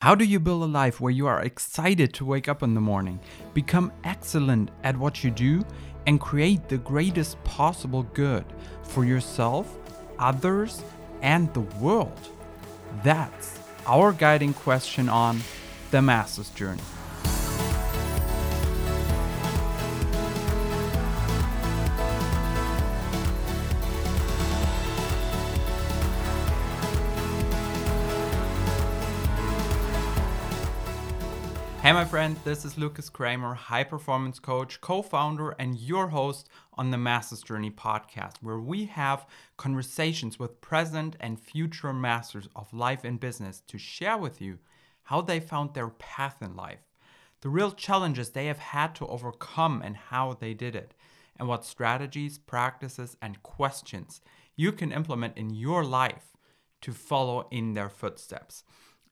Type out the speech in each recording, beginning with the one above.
How do you build a life where you are excited to wake up in the morning, become excellent at what you do, and create the greatest possible good for yourself, others, and the world? That's our guiding question on the Master's Journey. Hey, my friend, this is Lukas Kramer, high performance coach, co founder, and your host on the Masters Journey podcast, where we have conversations with present and future masters of life and business to share with you how they found their path in life, the real challenges they have had to overcome, and how they did it, and what strategies, practices, and questions you can implement in your life to follow in their footsteps.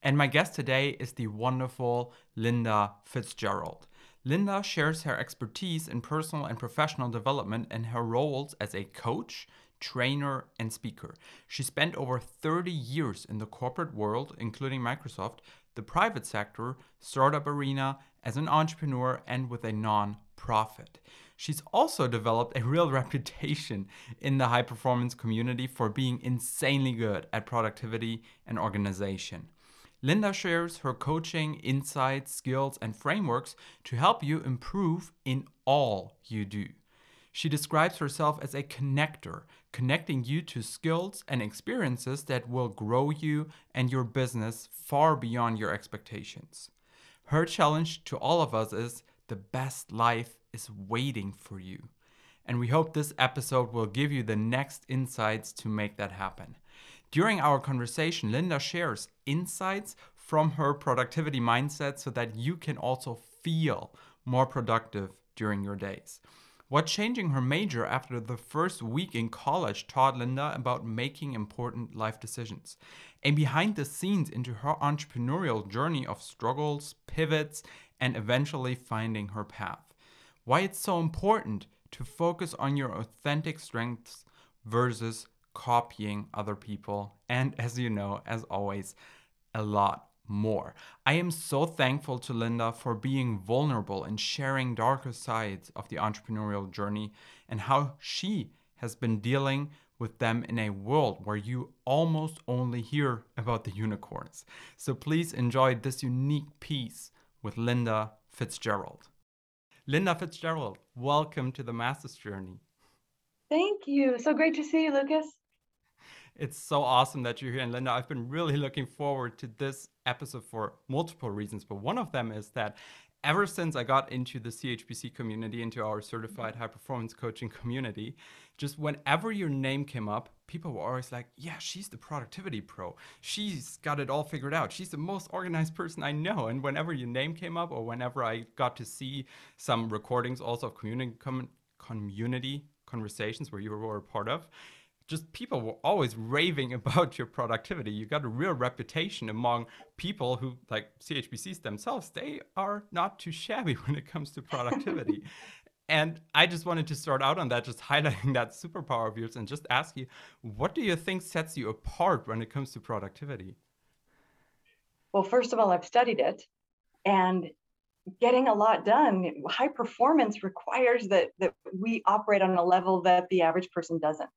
And my guest today is the wonderful Linda Fitzgerald. Linda shares her expertise in personal and professional development and her roles as a coach, trainer, and speaker. She spent over 30 years in the corporate world, including Microsoft, the private sector, startup arena, as an entrepreneur, and with a non-profit. She's also developed a real reputation in the high performance community for being insanely good at productivity and organization. Linda shares her coaching, insights, skills, and frameworks to help you improve in all you do. She describes herself as a connector, connecting you to skills and experiences that will grow you and your business far beyond your expectations. Her challenge to all of us is the best life is waiting for you. And we hope this episode will give you the next insights to make that happen. During our conversation, Linda shares insights from her productivity mindset so that you can also feel more productive during your days. What changing her major after the first week in college taught Linda about making important life decisions, and behind the scenes into her entrepreneurial journey of struggles, pivots, and eventually finding her path. Why it's so important to focus on your authentic strengths versus copying other people, and as you know, as always, a lot more. I am so thankful to Linda for being vulnerable and sharing darker sides of the entrepreneurial journey and how she has been dealing with them in a world where you almost only hear about the unicorns. So please enjoy this unique piece with Linda Fitzgerald. Linda Fitzgerald, welcome to the Master's Journey. Thank you. So great to see you, Lukas. It's so awesome that you're here. And Linda, I've been really looking forward to this episode for multiple reasons. But one of them is that ever since I got into the CHPC community, into our certified mm-hmm. high performance coaching community, just whenever your name came up, people were always like, Yeah, she's the productivity pro. She's got it all figured out. She's the most organized person I know. And whenever your name came up, or whenever I got to see some recordings also of community, com- community conversations where you were a part of, just people were always raving about your productivity. You got a real reputation among people who, like CHPCs themselves, they are not too shabby when it comes to productivity. and I just wanted to start out on that, just highlighting that superpower of yours and just ask you, what do you think sets you apart when it comes to productivity? Well, first of all, I've studied it and getting a lot done. High performance requires that, that we operate on a level that the average person doesn't.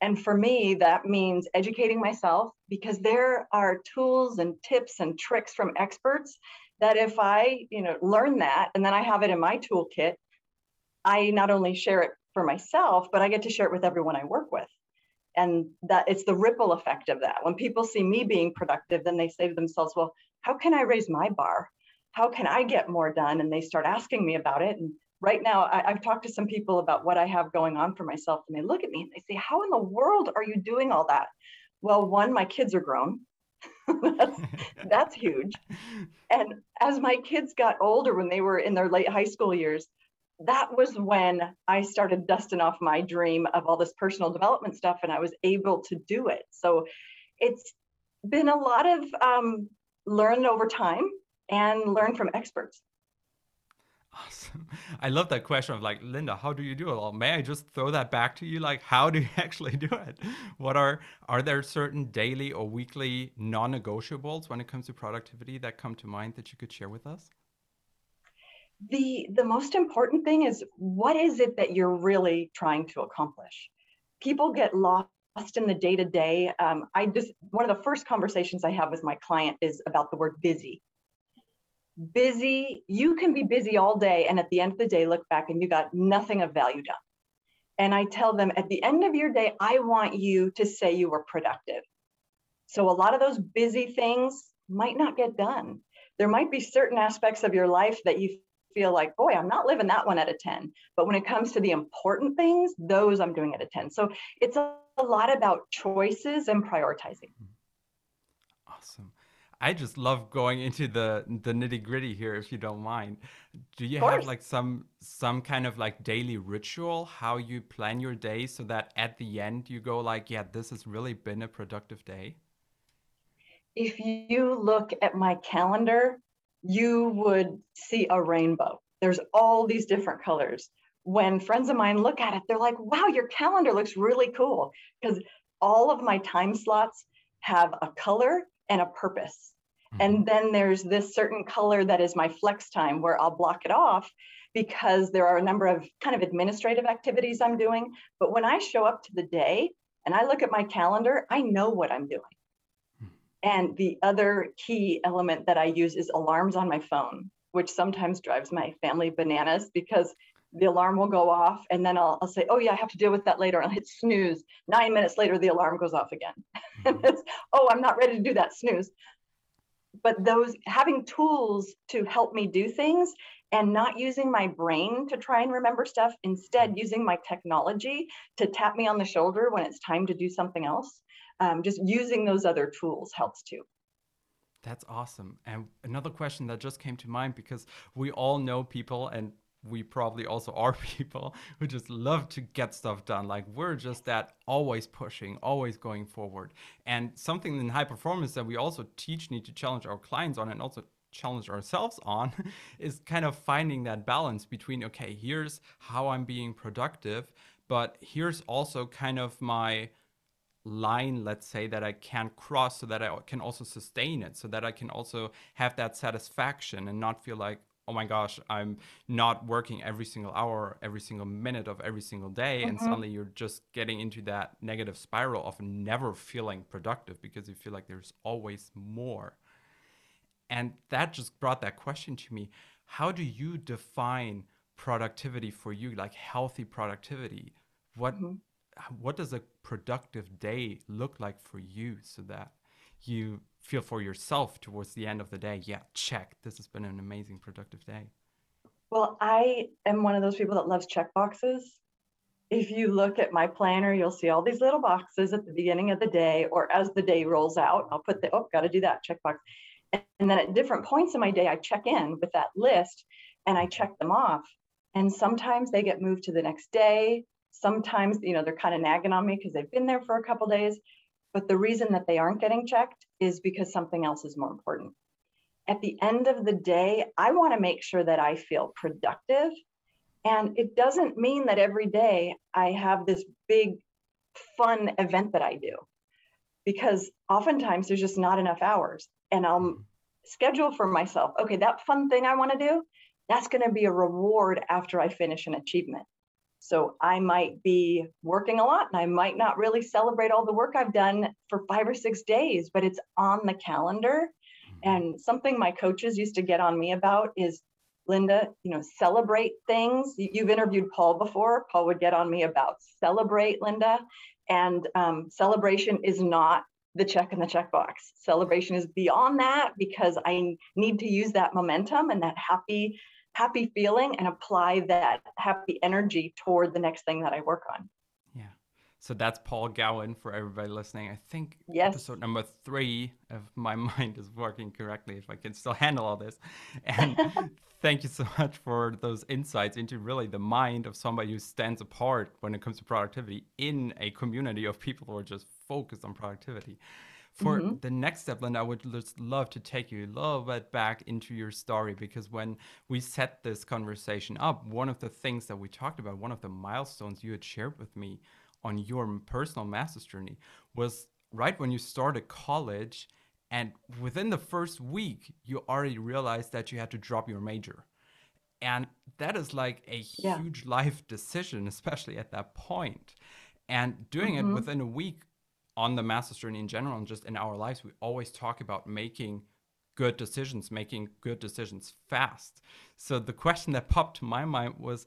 And for me, that means educating myself because there are tools and tips and tricks from experts that if I, you know, learn that and then I have it in my toolkit, I not only share it for myself, but I get to share it with everyone I work with. And that it's the ripple effect of that. When people see me being productive, then they say to themselves, well, how can I raise my bar? How can I get more done? And they start asking me about it. And right now I, have talked to some people about what I have going on for myself, and they look at me and they say, How in the world are you doing all that? Well, one, my kids are grown. that's, that's huge. And as my kids got older, when they were in their late high school years, that was when I started dusting off my dream of all this personal development stuff, and I was able to do it. So it's been a lot of um, learn over time and learn from experts. Awesome. I love that question of like, Linda, how do you do it? Well, may I just throw that back to you? Like, how do you actually do it? What are are there certain daily or weekly non-negotiables when it comes to productivity that come to mind that you could share with us? The the most important thing is what is it that you're really trying to accomplish? People get lost in the day to day. I just one of the first conversations I have with my client is about the word busy busy you can be busy all day and at the end of the day look back and you got nothing of value done. And i tell them at the end of your day i want you to say you were productive. So a lot of those busy things might not get done. There might be certain aspects of your life that you feel like boy i'm not living that one at a 10 but when it comes to the important things those i'm doing at a 10 so it's a, lot about choices and prioritizing. Mm-hmm. Awesome I just love going into the the nitty gritty here, if you don't mind. Do you have like some some kind of like daily ritual how you plan your day so that at the end you go like, yeah, this has really been a productive day? If you look at my calendar, you would see a rainbow. There's all these different colors. When friends of mine look at it, they're like, wow, your calendar looks really cool. Because all of my time slots have a color and a purpose. And mm-hmm. then there's this certain color that is my flex time where I'll block it off because there are a number of kind of administrative activities I'm doing. But when I show up to the day and I look at my calendar, I know what I'm doing. Hmm. And the other key element that I use is alarms on my phone, which sometimes drives my family bananas because the alarm will go off and then I'll, I'll say, oh yeah, I have to deal with that later. I'll hit snooze. Nine minutes later, the alarm goes off again. Mm-hmm. oh, I'm not ready to do that snooze but those having tools to help me do things and not using my brain to try and remember stuff instead using my technology to tap me on the shoulder when it's time to do something else um, just using those other tools helps too that's awesome and another question that just came to mind because we all know people and we probably also are people who just love to get stuff done. Like we're just that always pushing, always going forward. And something in high performance that we also teach, need to challenge our clients on, and also challenge ourselves on is kind of finding that balance between okay, here's how I'm being productive, but here's also kind of my line let's say that i can't cross so that i can also sustain it so that i can also have that satisfaction and not feel like oh my gosh, I'm not working every single hour, every single minute of every single day. Mm-hmm. And suddenly you're just getting into that negative spiral of never feeling productive because you feel like there's always more. And that just brought that question to me. How do you define productivity for you, like healthy productivity? What mm-hmm. what does a productive day look like for you so that you feel for yourself towards the end of the day yeah check this has been an amazing productive day. Well i am one of those people that loves check boxes. If you look at my planner you'll see all these little boxes at the beginning of the day or as the day rolls out i'll put the oh got to do that check box. And then at different points in my day i check in with that list and i check them off. And sometimes they get moved to the next day. Sometimes you know they're kind of nagging on me because they've been there for a couple days but the reason that they aren't getting checked is because something else is more important. At the end of the day, I want to make sure that I feel productive. And it doesn't mean that every day I have this big fun event that I do, because oftentimes there's just not enough hours. And I'll mm-hmm. schedule for myself, okay, that fun thing I want to do, that's going to be a reward after I finish an achievement. So I might be working a lot and I might not really celebrate all the work I've done for five or six days, but it's on the calendar. Mm-hmm. And something my coaches used to get on me about is Linda, you know, celebrate things. You've interviewed Paul before. Paul would get on me about celebrate, Linda. And um, celebration is not the check in the checkbox. Celebration is beyond that because I need to use that momentum and that happy happy feeling and apply that happy energy toward the next thing that I work on. Yeah. So that's Paul Gowan for everybody listening. I think yes. episode number three, if my mind is working correctly, if I can still handle all this. And thank you so much for those insights into really the mind of somebody who stands apart when it comes to productivity in a community of people who are just focused on productivity. For mm-hmm. the next step, Linda, I would just love to take you a little bit back into your story because when we set this conversation up, one of the things that we talked about, one of the milestones you had shared with me on your personal master's journey was right when you started college and within the first week you already realized that you had to drop your major and that is like a yeah. huge life decision especially at that point and doing mm-hmm. it within a week on the master's journey in general and just in our lives we always talk about making good decisions making good decisions fast. So the question that popped to my mind was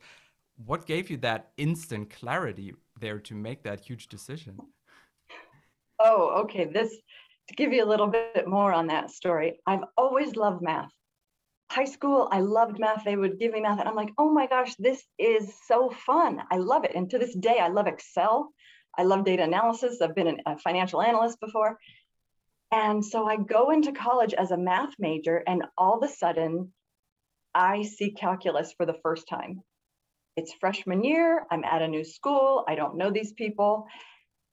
what gave you that instant clarity there to make that huge decision? Oh okay. This to give you a little bit more on that story i've always loved math. High school i loved math. They would give me math and i'm like oh my gosh this is so fun. I love it. And to this day i love excel I love data analysis. I've been a financial analyst before. And so I go into college as a math major, and all of a sudden, I see calculus for the first time. It's freshman year. I'm at a new school. I don't know these people.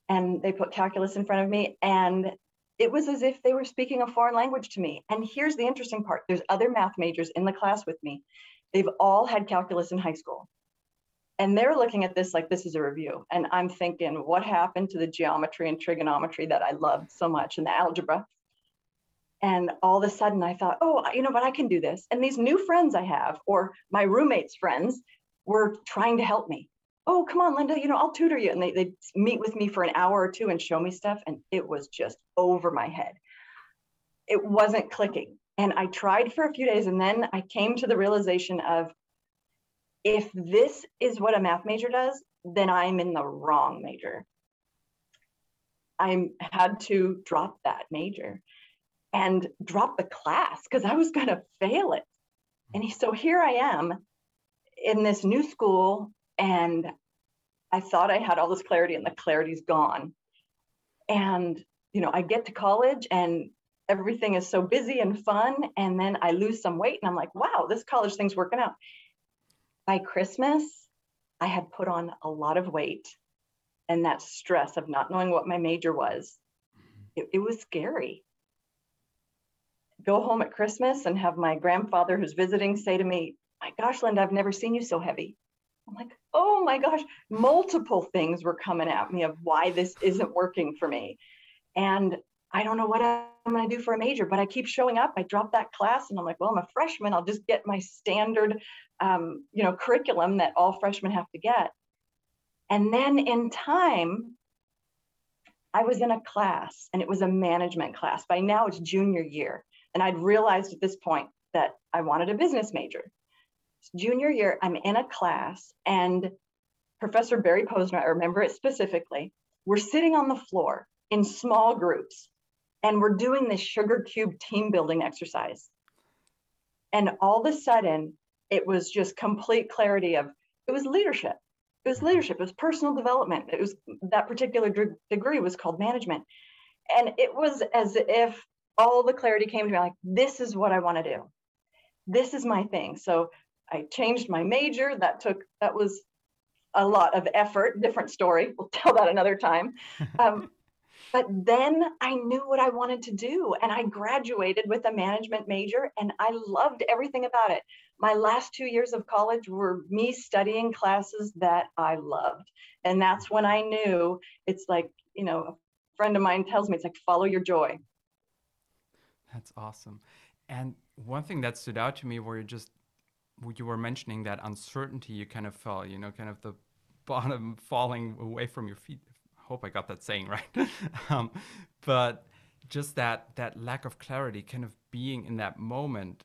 And they put calculus in front of me. And it was as if they were speaking a foreign language to me. And here's the interesting part there's other math majors in the class with me. They've all had calculus in high school and they're looking at this like this is a review. And i'm thinking what happened to the geometry and trigonometry that i loved so much and the algebra? And all of a sudden i thought oh you know what? I can do this. And these new friends i have or my roommates friends were trying to help me. Oh come on linda you know i'll tutor you. And they, they meet with me for an hour or two and show me stuff and it was just over my head. It wasn't clicking. And i tried for a few days and then i came to the realization of if this is what a math major does, then I'm in the wrong major. I had to drop that major and drop the class because I was going to fail it. And so here I am in this new school, and I thought I had all this clarity, and the clarity's gone. And, you know, I get to college and everything is so busy and fun. And then I lose some weight, and I'm like, wow, this college thing's working out by Christmas, I had put on a lot of weight and that stress of not knowing what my major was. Mm-hmm. It, it, was scary. Go home at Christmas and have my grandfather who's visiting say to me, My gosh, Linda, I've never seen you so heavy. I'm like, Oh my gosh, multiple things were coming at me of why this isn't working for me. And I don't know what I'm going to do for a major, but I keep showing up. I drop that class and I'm like, well, I'm a freshman. I'll just get my standard, um, you know, curriculum that all freshmen have to get. And then in time, I was in a class and it was a management class. By now it's junior year. And I'd realized at this point that I wanted a business major. Junior year, I'm in a class and Professor Barry Posner, I remember it specifically, we're sitting on the floor in small groups and we're doing this sugar cube team building exercise. And all of a sudden, it was just complete clarity of it was leadership. It was leadership. It was personal development. It was that particular d- degree was called management. And it was as if all the clarity came to me like, this is what I want to do. This is my thing. So I changed my major. That took, that was a lot of effort, different story. We'll tell that another time. Um, but then I knew what I wanted to do. And I graduated with a management major and I loved everything about it. My last two years of college were me studying classes that I loved. And that's when I knew it's like, you know, a friend of mine tells me it's like, follow your joy. That's awesome. And one thing that stood out to me where you just, you were mentioning that uncertainty you kind of felt, you know, kind of the bottom falling away from your feet hope I got that saying right. um, but just that that lack of clarity, kind of being in that moment,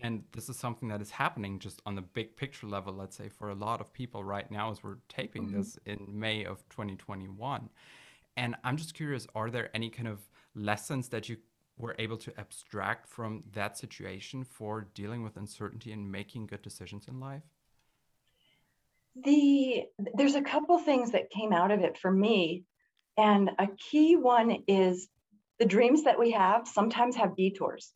and this is something that is happening just on the big picture level. Let's say for a lot of people right now, as we're taping mm-hmm. this in May of 2021, and I'm just curious: are there any kind of lessons that you were able to abstract from that situation for dealing with uncertainty and making good decisions in life? The there's a couple things that came out of it for me and a key one is the dreams that we have sometimes have detours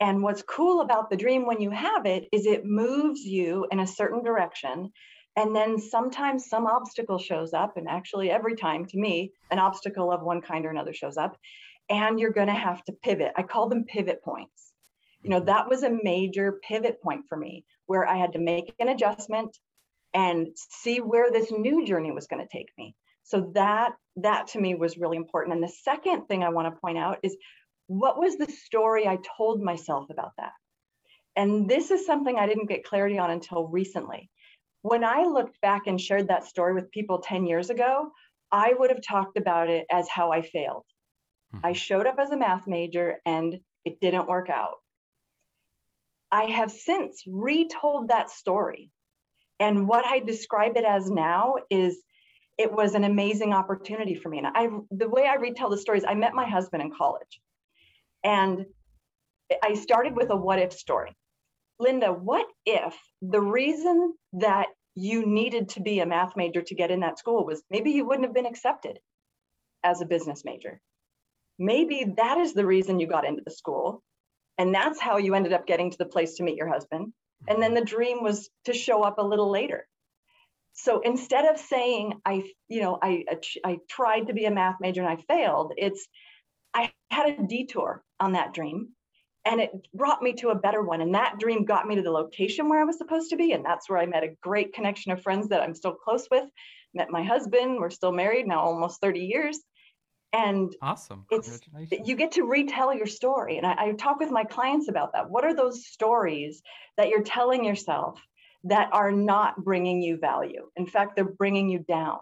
and what's cool about the dream when you have it is it moves you in a certain direction And then sometimes some obstacle shows up, and actually, every time to me, an obstacle of one kind or another shows up, and you're going to have to pivot. I call them pivot points. You know, mm-hmm. that was a major pivot point for me where I had to make an adjustment and see where this new journey was going to take me. So that that to me was really important. And the second thing I want to point out is what was the story I told myself about that? And this is something I didn't get clarity on until recently. When I looked back and shared that story with people 10 years ago, I would have talked about it as how I failed. Mm-hmm. I showed up as a math major and it didn't work out. I have since retold that story. And what I describe it as now is it was an amazing opportunity for me. And I the way I retell the stories, I met my husband in college. And I started with a what if story. Linda, what if the reason that you needed to be a math major to get in that school was maybe you wouldn't have been accepted as a business major? Maybe that is the reason you got into the school. And that's how you ended up getting to the place to meet your husband. And then the dream was to show up a little later. So instead of saying I, you know, I I tried to be a math major and I failed, it's I had a detour on that dream and it brought me to a better one. And that dream got me to the location where i was supposed to be. And that's where i met a great connection of friends that i'm still close with met my husband we're still married now almost 30 years and awesome it's you get to retell your story and I, I talk with my clients about that what are those stories that you're telling yourself that are not bringing you value in fact they're bringing you down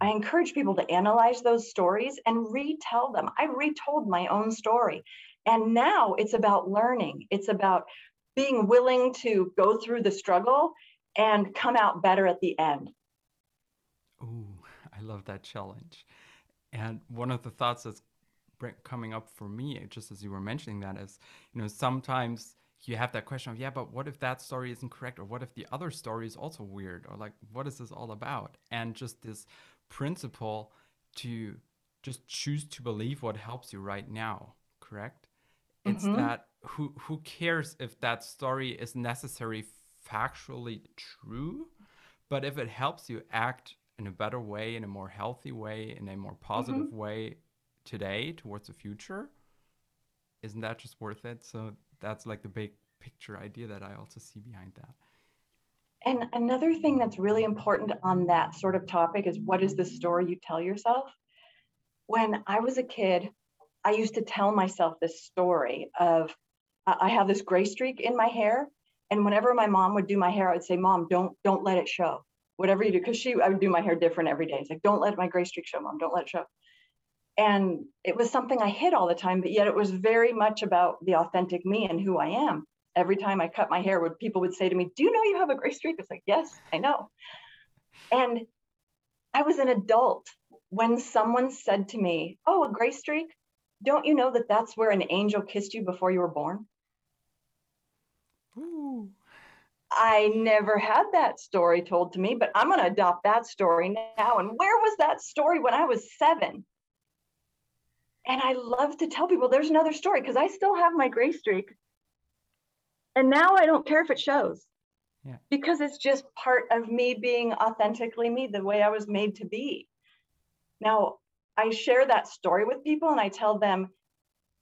I mm-hmm. encourage people to analyze those stories and retell them. I retold my own story. And now it's about learning, it's about being willing to go through the struggle and come out better at the end. Ooh, I love that challenge. And one of the thoughts that's coming up for me, just as you were mentioning that, is you know sometimes you have that question of yeah, but what if that story isn't correct, or what if the other story is also weird, or like what is this all about? And just this principle to just choose to believe what helps you right now, correct? It's mm-hmm. that who who cares if that story is necessarily factually true, but if it helps you act in a better way, in a more healthy way, in a more positive mm-hmm. way today towards the future, isn't that just worth it? So that's like the big picture idea that I also see behind that. And another thing that's really important on that sort of topic is what is the story you tell yourself? When I was a kid, I used to tell myself this story of I have this gray streak in my hair. And whenever my mom would do my hair, I would say, Mom, don't don't let it show. Whatever you do, because she I would do my hair different every day. It's like, don't let my gray streak show, mom, don't let it show. And it was something I hid all the time, but yet it was very much about the authentic me and who I am. Every time I cut my hair, would people would say to me, Do you know you have a gray streak? It's like, yes, I know. And I was an adult when someone said to me, Oh, a gray streak? don't you know that that's where an angel kissed you before you were born? Ooh. I never had that story told to me, but I'm going to adopt that story now. And where was that story when I was seven? And I love to tell people there's another story because I still have my gray streak. And now I don't care if it shows yeah. because it's just part of me being authentically me, the way I was made to be. Now, I share that story with people and I tell them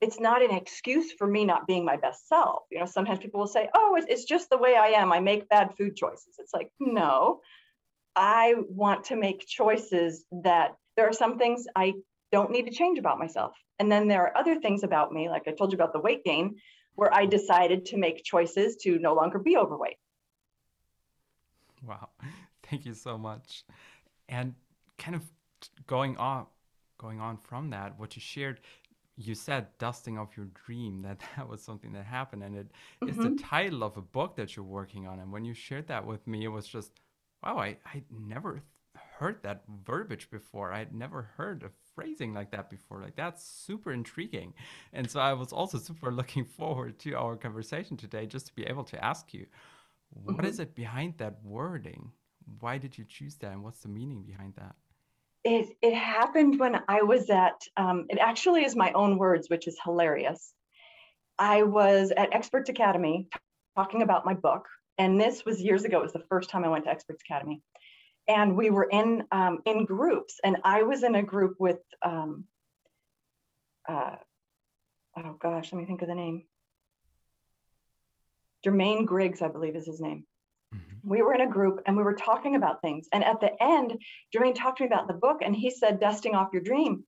it's not an excuse for me not being my best self. You know, sometimes people will say, oh, it's, it's just the way I am. I make bad food choices. It's like, no, I want to make choices that there are some things I don't need to change about myself. And then there are other things about me, like I told you about the weight gain, where I decided to make choices to no longer be overweight. Wow. Thank you so much. And kind of going on going on from that, what you shared, you said dusting off your dream that that was something that happened and it mm-hmm. is the title of a book that you're working on and when you shared that with me it was just wow i i never heard that verbiage before i had never heard a phrasing like that before like that's super intriguing and so i was also super looking forward to our conversation today just to be able to ask you what mm-hmm. is it behind that wording why did you choose that and what's the meaning behind that it, it happened when I was at, um, it actually is my own words, which is hilarious. I was at Experts Academy talking about my book, And this was years ago. It was the first time I went to Experts Academy. And we were in um, in groups, and I was in a group with um, uh, oh gosh, let me think of the name. Jermaine Griggs, I believe is his name. Mm-hmm. We were in a group and we were talking about things. And at the end, Jermaine talked to me about the book and he said, Dusting Off Your Dream.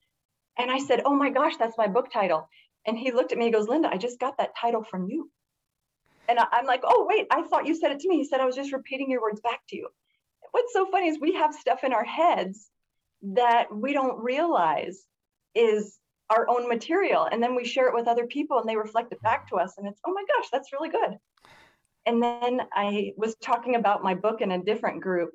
And I said, Oh my gosh, that's my book title. And he looked at me and goes, Linda, I just got that title from you. And I'm like, Oh, wait, I thought you said it to me. He said, I was just repeating your words back to you. What's so funny is we have stuff in our heads that we don't realize is our own material. And then we share it with other people and they reflect it back to us. And it's, oh my gosh, that's really good. And then I was talking about my book in a different group.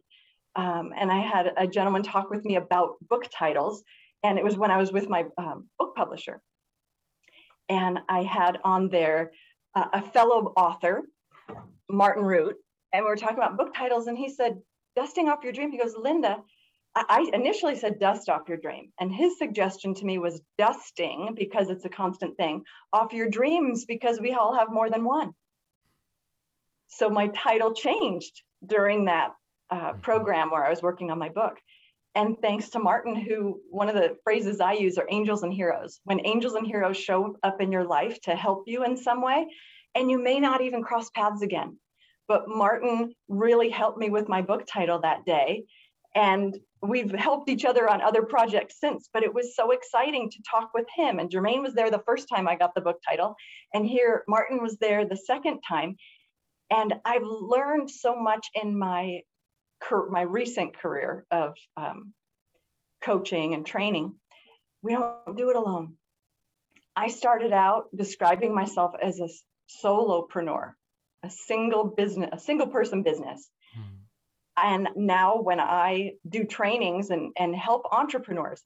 Um, and I had a gentleman talk with me about book titles. And it was when I was with my um, book publisher. And I had on there uh, a fellow author, Martin Root, and we were talking about book titles. And he said, Dusting Off Your Dream. He goes, Linda, I initially said dust off your dream. And his suggestion to me was dusting because it's a constant thing, off your dreams because we all have more than one. So my title changed during that uh, mm-hmm. program where I was working on my book. And thanks to Martin, who one of the phrases I use are angels and heroes. When angels and heroes show up in your life to help you in some way, and you may not even cross paths again. But Martin really helped me with my book title that day. And we've helped each other on other projects since, but it was so exciting to talk with him. And Jermaine was there the first time I got the book title. And here Martin was there the second time. And I've learned so much in my my recent career of um, coaching and training. We don't do it alone. I started out describing myself as a solopreneur, a single business, a single person business and now when i do trainings and, and help entrepreneurs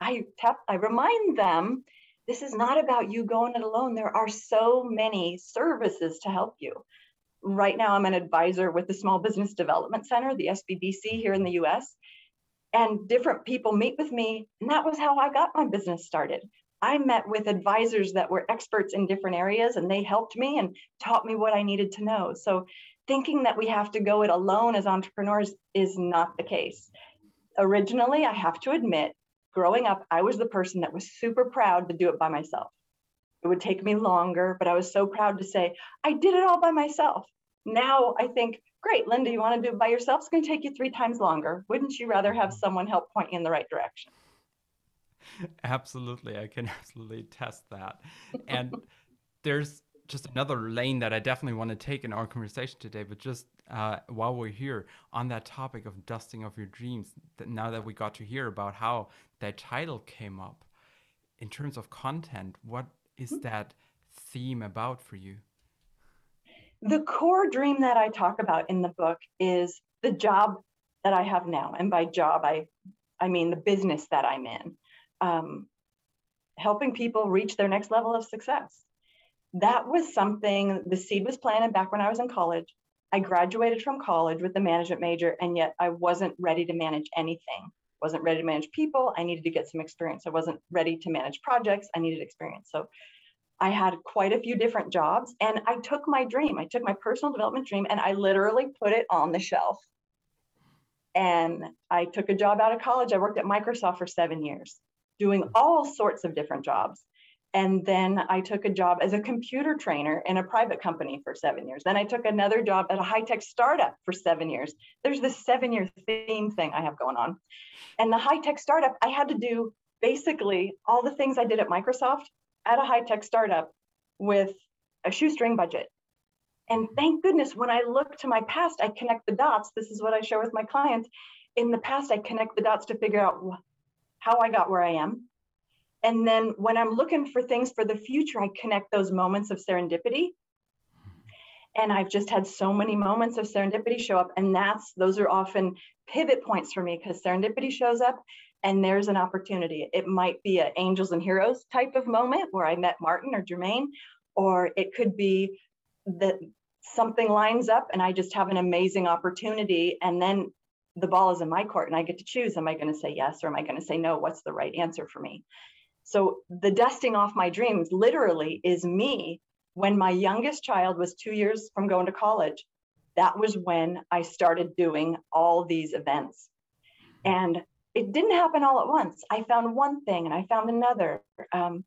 i tap i remind them this is not about you going it alone there are so many services to help you right now i'm an advisor with the small business development center the SBDC here in the us and different people meet with me and that was how i got my business started i met with advisors that were experts in different areas and they helped me and taught me what i needed to know so thinking that we have to go it alone as entrepreneurs is not the case. Originally, I have to admit, growing up, I was the person that was super proud to do it by myself. It would take me longer, but I was so proud to say, I did it all by myself. Now I think, great, Linda, you want to do it by yourself? It's going to take you three times longer. Wouldn't you rather have someone help point you in the right direction? Absolutely. I can absolutely test that. And there's just another lane that I definitely want to take in our conversation today. But just uh, while we're here on that topic of dusting of your dreams, that now that we got to hear about how that title came up, in terms of content, what is mm-hmm. that theme about for you? The core dream that I talk about in the book is the job that I have now, and by job I I mean the business that I'm in, um, helping people reach their next level of success that was something the seed was planted back when I was in college. I graduated from college with a management major, and yet I wasn't ready to manage anything. Wasn't ready to manage people. I needed to get some experience. I wasn't ready to manage projects. I needed experience. So I had quite a few different jobs, and I took my dream. I took my personal development dream, and I literally put it on the shelf. And I took a job out of college. I worked at Microsoft for seven years, doing all sorts of different jobs. And then I took a job as a computer trainer in a private company for seven years. Then I took another job at a high tech startup for seven years. There's this seven year theme thing I have going on. And the high tech startup, I had to do basically all the things I did at Microsoft at a high tech startup with a shoestring budget. And thank goodness, when I look to my past, I connect the dots. This is what I share with my clients. In the past, I connect the dots to figure out how I got where I am, and then when I'm looking for things for the future, I connect those moments of serendipity. And I've just had so many moments of serendipity show up. And that's those are often pivot points for me because serendipity shows up and there's an opportunity. It might be an angels and heroes type of moment where I met Martin or Jermaine, or it could be that something lines up and I just have an amazing opportunity. And then the ball is in my court and I get to choose am I going to say yes or am I going to say no? What's the right answer for me? So the dusting off my dreams literally is me when my youngest child was two years from going to college. that was when I started doing all these events. And it didn't happen all at once. I found one thing and I found another. Um,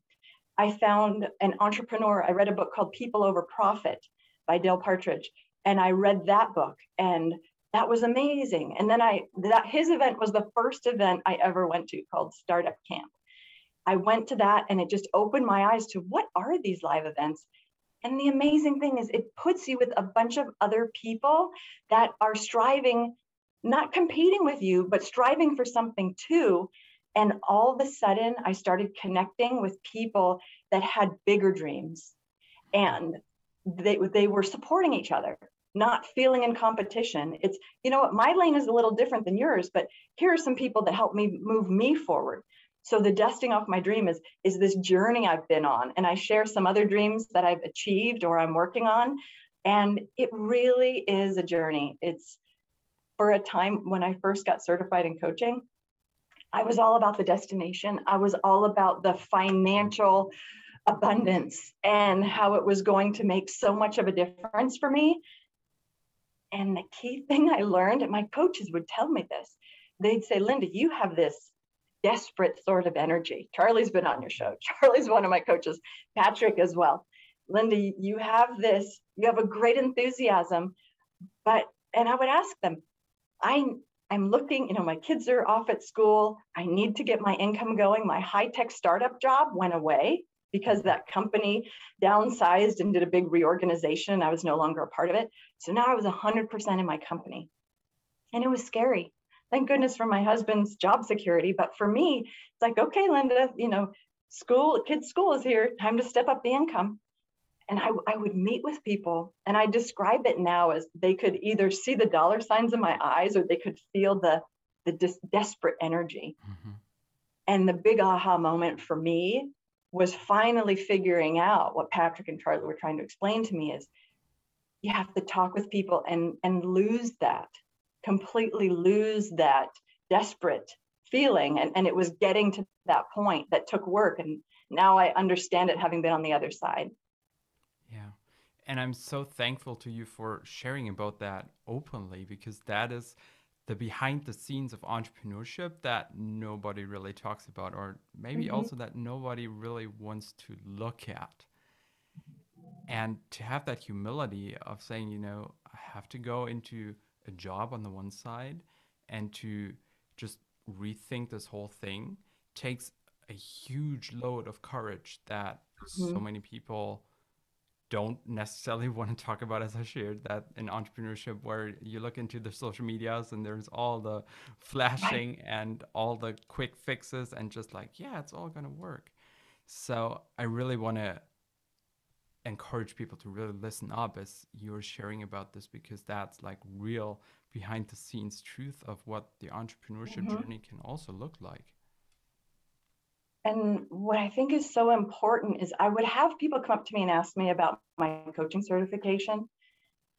I found an entrepreneur. I read a book called People Over Profit by Dale Partridge, and I read that book, and that was amazing. And then I that his event was the first event I ever went to called Startup Camp. I went to that, and it just opened my eyes to what are these live events. And the amazing thing is, it puts you with a bunch of other people that are striving, not competing with you, but striving for something too. And all of a sudden, I started connecting with people that had bigger dreams and they, they were supporting each other, not feeling in competition. It's, you know what, my lane is a little different than yours, but here are some people that help me move me forward. So the dusting off my dream is is this journey I've been on, and I share some other dreams that I've achieved or I'm working on, and it really is a journey. It's for a time when I first got certified in coaching, I was all about the destination. I was all about the financial abundance and how it was going to make so much of a difference for me. And the key thing I learned, and my coaches would tell me this, they'd say, Linda, you have this desperate sort of energy. Charlie's been on your show. Charlie's one of my coaches, Patrick as well. Linda, you have this, you have a great enthusiasm, but, and I would ask them, I I'm looking, you know, my kids are off at school. I need to get my income going. My high tech startup job went away because that company downsized and did a big reorganization. I was no longer a part of it. So now I was 100% in my company. And it was scary. Thank goodness for my husband's job security. But for me, it's like, okay, Linda, you know, school, kids' school is here. Time to step up the income and I, I would meet with people and I describe it now as they could either see the dollar signs in my eyes or they could feel the the dis- desperate energy. Mm-hmm. And the big aha moment for me was finally figuring out what Patrick and Charlie were trying to explain to me is you have to talk with people and and lose that completely lose that desperate feeling and, and it was getting to that point that took work and now i understand it having been on the other side Yeah. and I'm so thankful to you for sharing about that openly because that is the behind the scenes of entrepreneurship that nobody really talks about, or maybe mm-hmm. also that nobody really wants to look at. And to have that humility of saying, you know, I have to go into a job on the one side and to just rethink this whole thing takes a huge load of courage that mm-hmm. so many people don't necessarily want to talk about as I shared that in entrepreneurship where you look into the social medias and there's all the flashing right. and all the quick fixes and just like yeah it's all going to work. So I really want to encourage people to really listen up as you're sharing about this because that's like real behind the scenes truth of what the entrepreneurship mm-hmm. journey can also look like. And what I think is so important is I would have people come up to me and ask me about my coaching certification.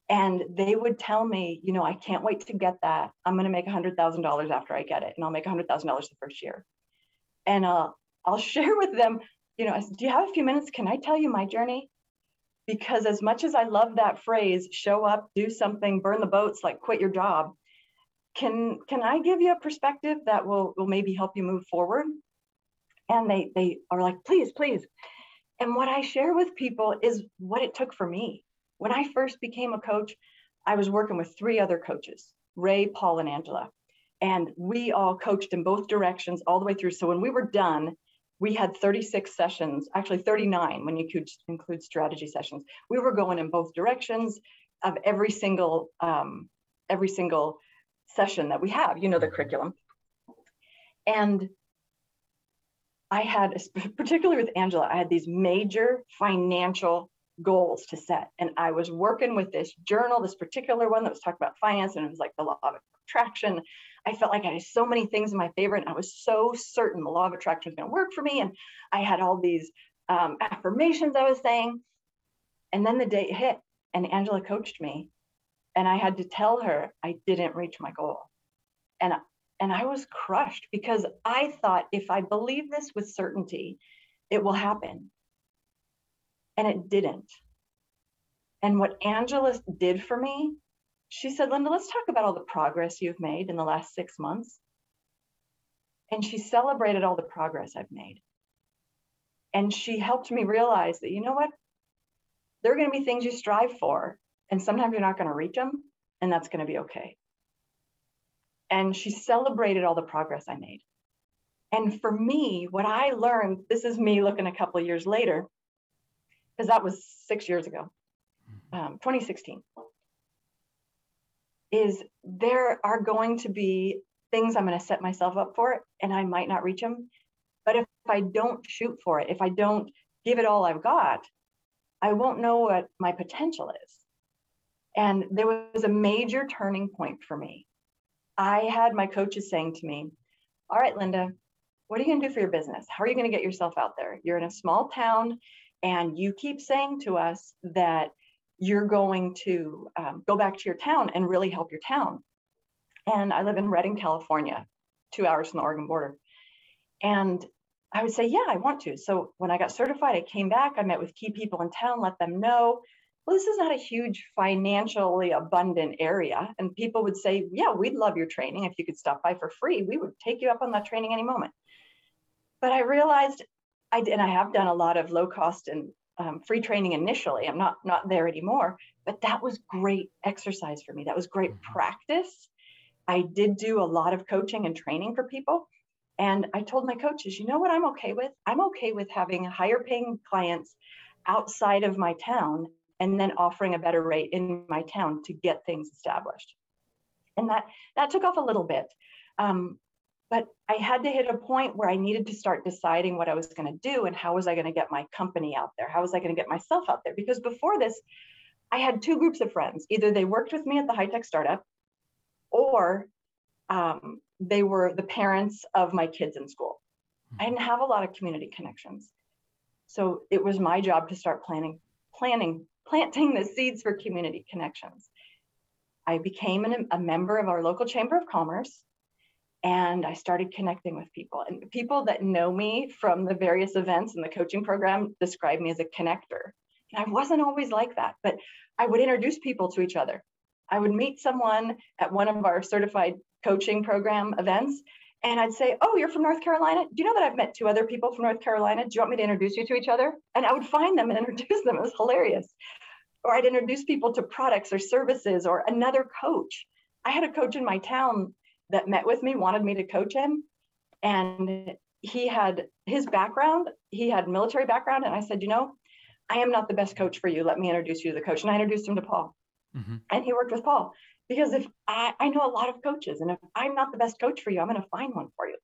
And they would tell me, you know, I can't wait to get that. I'm going to make $100,000 after I get it, and I'll make $100,000 the first year. And uh, I'll share with them, you know, I said, do you have a few minutes? Can I tell you my journey? Because as much as I love that phrase, show up, do something, burn the boats, like quit your job, can can I give you a perspective that will will maybe help you move forward? and they they are like please please. And what i share with people is what it took for me. When i first became a coach i was working with three other coaches ray paul and angela. And we all coached in both directions all the way through. So when we were done we had 36 sessions actually 39 when you could include strategy sessions we were going in both directions of every single um, every single session that we have you know the curriculum and I had, particularly with Angela, I had these major financial goals to set. And I was working with this journal, this particular one that was talking about finance, and it was like the law of attraction. I felt like I had so many things in my favor, and I was so certain the law of attraction was going to work for me. And I had all these um, affirmations I was saying. And then the date hit, and Angela coached me, and I had to tell her I didn't reach my goal. And and I was crushed because I thought if I believe this with certainty, it will happen. And it didn't. And what Angela did for me she said, Linda, let's talk about all the progress you've made in the last six months. And she celebrated all the progress I've made. And she helped me realize that, you know what? There are going to be things you strive for, and sometimes you're not going to reach them, and that's going to be okay. And she celebrated all the progress I made. And for me, what I learned, this is me looking a couple of years later, because that was six years ago, mm-hmm. um, 2016, is there are going to be things I'm going to set myself up for, and I might not reach them. But if I don't shoot for it, if I don't give it all I've got, I won't know what my potential is. And there was a major turning point for me. I had my coaches saying to me, All right, Linda, what are you going to do for your business? How are you going to get yourself out there? You're in a small town, and you keep saying to us that you're going to um, go back to your town and really help your town. And I live in Redding, California, two hours from the Oregon border. And I would say, yeah, I want to. So when I got certified, I came back, I met with key people in town, let them know, well, this is not a huge financially abundant area. And people would say, yeah, we'd love your training. If you could stop by for free, we would take you up on that training any moment. But I realized I did, and I have done a lot of low cost and um, free training initially. I'm not not there anymore, but that was great exercise for me. That was great mm-hmm. practice. I did do a lot of coaching and training for people. And I told my coaches, you know what I'm okay with? I'm okay with having higher paying clients outside of my town and then offering a better rate in my town to get things established. And that that took off a little bit. Um, but I had to hit a point where I needed to start deciding what I was going to do and how was I going to get my company out there? How was I going to get myself out there? Because before this, I had two groups of friends. Either they worked with me at the high tech startup, or um, they were the parents of my kids in school. I didn't have a lot of community connections. So it was my job to start planning, planning, planting the seeds for community connections. I became an, a member of our local chamber of commerce and I started connecting with people. And people that know me from the various events in the coaching program describe me as a connector. And I wasn't always like that, but I would introduce people to each other. I would meet someone at one of our certified coaching program events, and I'd say, Oh, you're from North Carolina? Do you know that I've met two other people from North Carolina? Do you want me to introduce you to each other? And I would find them and introduce them. It was hilarious. Or I'd introduce people to products or services or another coach. I had a coach in my town that met with me wanted me to coach him. And he had his background, he had military background. And I said, you know, I am not the best coach for you. Let me introduce you to the coach. And I introduced him to Paul. Mm-hmm. And he worked with Paul. Because if I, I know a lot of coaches, and if I'm not the best coach for you, I'm going to find one for you.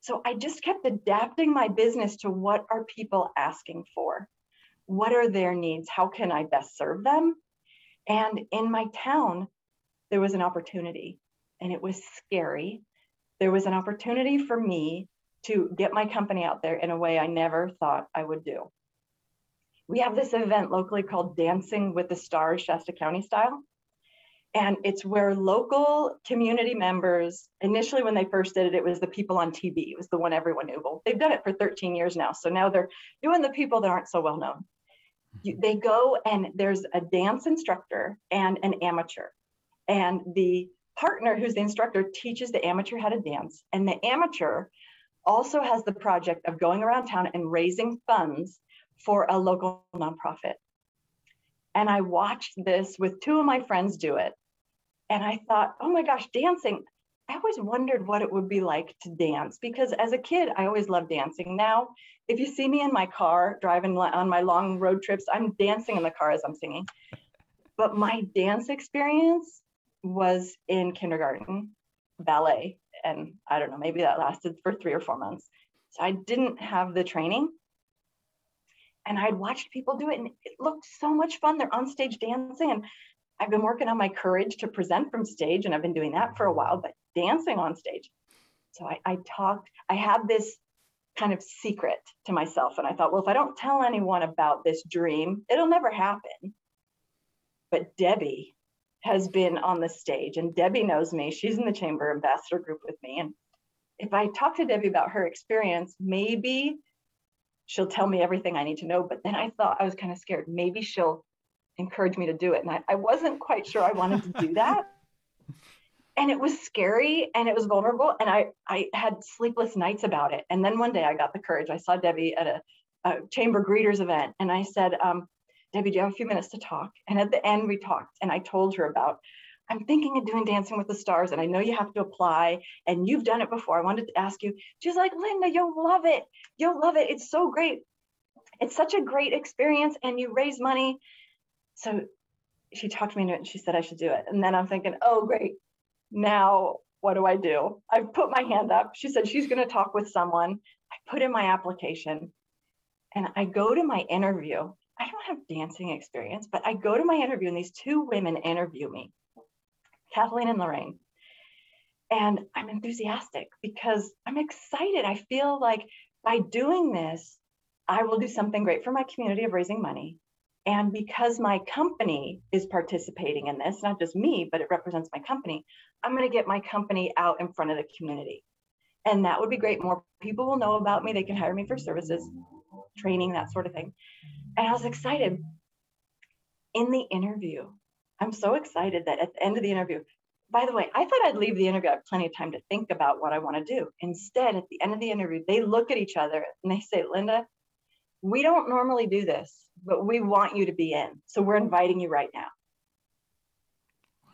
So I just kept adapting my business to what are people asking for? What are their needs? How can I best serve them? And in my town, there was an opportunity and it was scary. There was an opportunity for me to get my company out there in a way I never thought I would do. We have this event locally called Dancing with the Stars, Shasta County style. And it's where local community members, initially when they first did it, it was the people on TV. It was the one everyone knew. Well, they've done it for 13 years now. So now they're doing the people that aren't so well known. You, they go and there's a dance instructor and an amateur. And the partner, who's the instructor, teaches the amateur how to dance. And the amateur also has the project of going around town and raising funds for a local nonprofit. And I watched this with two of my friends do it. And I thought, oh my gosh, dancing. I always wondered what it would be like to dance because as a kid, I always loved dancing. Now, if you see me in my car driving on my long road trips, I'm dancing in the car as I'm singing. But my dance experience was in kindergarten, ballet, and I don't know, maybe that lasted for three or four months. So I didn't have the training. And I'd watched people do it, and it looked so much fun. They're on stage dancing, and I've been working on my courage to present from stage, and I've been doing that for a while, but dancing on stage. So I, I talked, I had this kind of secret to myself. And I thought, well, if I don't tell anyone about this dream, it'll never happen. But Debbie has been on the stage and Debbie knows me. She's in the chamber ambassador group with me. And if I talk to Debbie about her experience, maybe she'll tell me everything I need to know. But then I thought I was kind of scared. Maybe she'll encourage me to do it. And I, I wasn't quite sure I wanted to do that. and it was scary and it was vulnerable. And I, I had sleepless nights about it. And then one day I got the courage. I saw Debbie at a, a chamber greeters event and I said, um, Debbie, do you have a few minutes to talk? And at the end, we talked and I told her about I'm thinking of doing Dancing with the Stars, and I know you have to apply, and you've done it before. I wanted to ask you. She's like, Linda, you'll love it. You'll love it. It's so great. It's such a great experience, and you raise money. So she talked me into it, and she said I should do it. And then I'm thinking, oh, great. Now what do I do? I put my hand up. She said she's going to talk with someone. I put in my application, and I go to my interview. I don't have dancing experience, but I go to my interview, and these two women interview me Kathleen and Lorraine. And I'm enthusiastic because I'm excited. I feel like by doing this, I will do something great for my community of raising money. And because my company is participating in this, not just me, but it represents my company, I'm going to get my company out in front of the community. And that would be great. More people will know about me. They can hire me for services, training, that sort of thing. And I was excited. In the interview, I'm so excited that at the end of the interview, by the way, I thought I'd leave the interview. I have plenty of time to think about what I want to do. Instead, at the end of the interview, they look at each other and they say, Linda, we don't normally do this, but we want you to be in. So we're inviting you right now.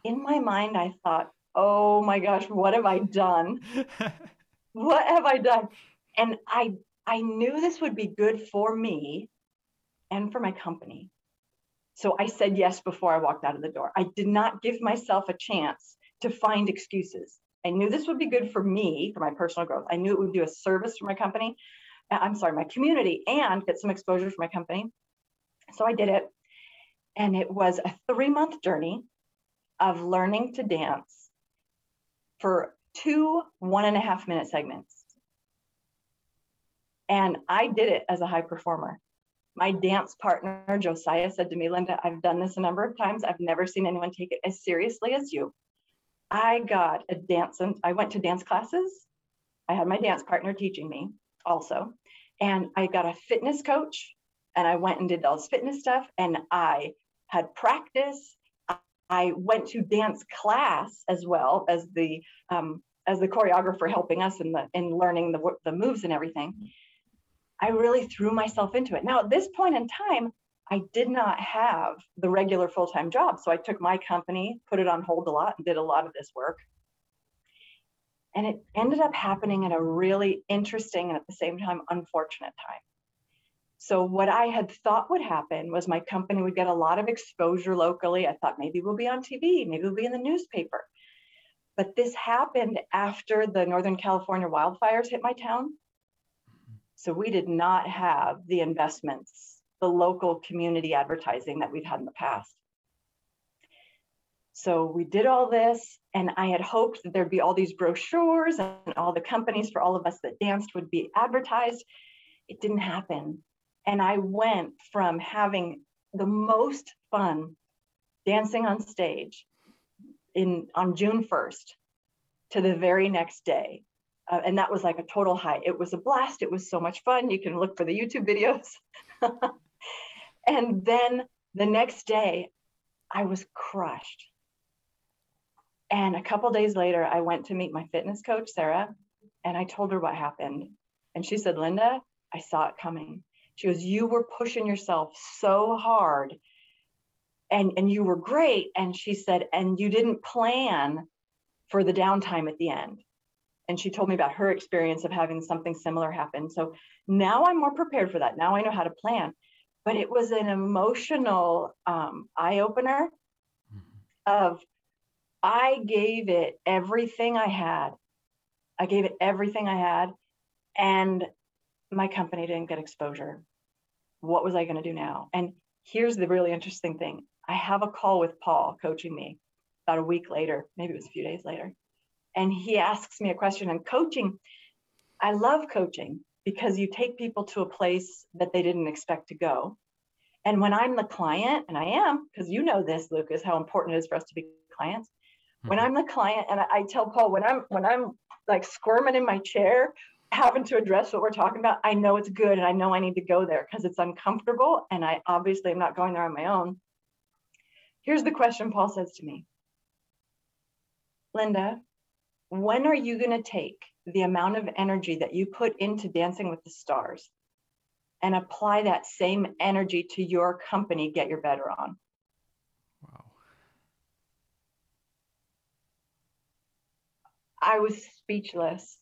In my mind, I thought, oh my gosh, what have I done? what have I done? And I I knew this would be good for me and for my company so I said yes before I walked out of the door. I did not give myself a chance to find excuses. I knew this would be good for me, for my personal growth. I knew it would do a service for my company. Uh, I'm sorry, my community, and get some exposure for my company. So I did it. And it was a three month journey of learning to dance for two one and a half minute segments. And I did it as a high performer my dance partner, Josiah, said to me, Linda, I've done this a number of times. I've never seen anyone take it as seriously as you. I got a dance, and I went to dance classes. I had my dance partner teaching me also. And I got a fitness coach and I went and did all this fitness stuff. And I had practice. I went to dance class as well as the um, as the choreographer helping us in the in learning the the moves and everything. I really threw myself into it. Now, at this point in time, I did not have the regular full time job. So I took my company, put it on hold a lot, and did a lot of this work. And it ended up happening at a really interesting and at the same time unfortunate time. So, what I had thought would happen was my company would get a lot of exposure locally. I thought maybe we'll be on TV, maybe we'll be in the newspaper. But this happened after the Northern California wildfires hit my town. So we did not have the investments, the local community advertising that we've had in the past. So we did all this, and I had hoped that there'd be all these brochures and all the companies for all of us that danced would be advertised. It didn't happen. And I went from having the most fun dancing on stage in on June 1st to the very next day uh, and that was like a total high. It was a blast. It was so much fun. You can look for the YouTube videos. and then the next day, I was crushed. And a couple days later, I went to meet my fitness coach, Sarah, and I told her what happened. And she said, Linda, I saw it coming. She goes, You were pushing yourself so hard and, and you were great. And she said, And you didn't plan for the downtime at the end and she told me about her experience of having something similar happen. So now I'm more prepared for that. Now I know how to plan. But it was an emotional um, eye opener mm-hmm. of I gave it everything I had. I gave it everything I had, and my company didn't get exposure. What was I going to do now? And here's the really interesting thing I have a call with Paul coaching me about a week later, maybe it was a few days later and he asks me a question and coaching i love coaching because you take people to a place that they didn't expect to go. And when i'm the client and i am because you know this lukas how important it is for us to be clients. Mm-hmm. when i'm the client and I, I tell paul when i'm when i'm like squirming in my chair having to address what we're talking about i know it's good and i know i need to go there because it's uncomfortable and i obviously am not going there on my own. Here's the question Paul says to me. Linda, when are you going to take the amount of energy that you put into Dancing with the Stars and apply that same energy to your company, Get Your Better On? Wow. I was speechless.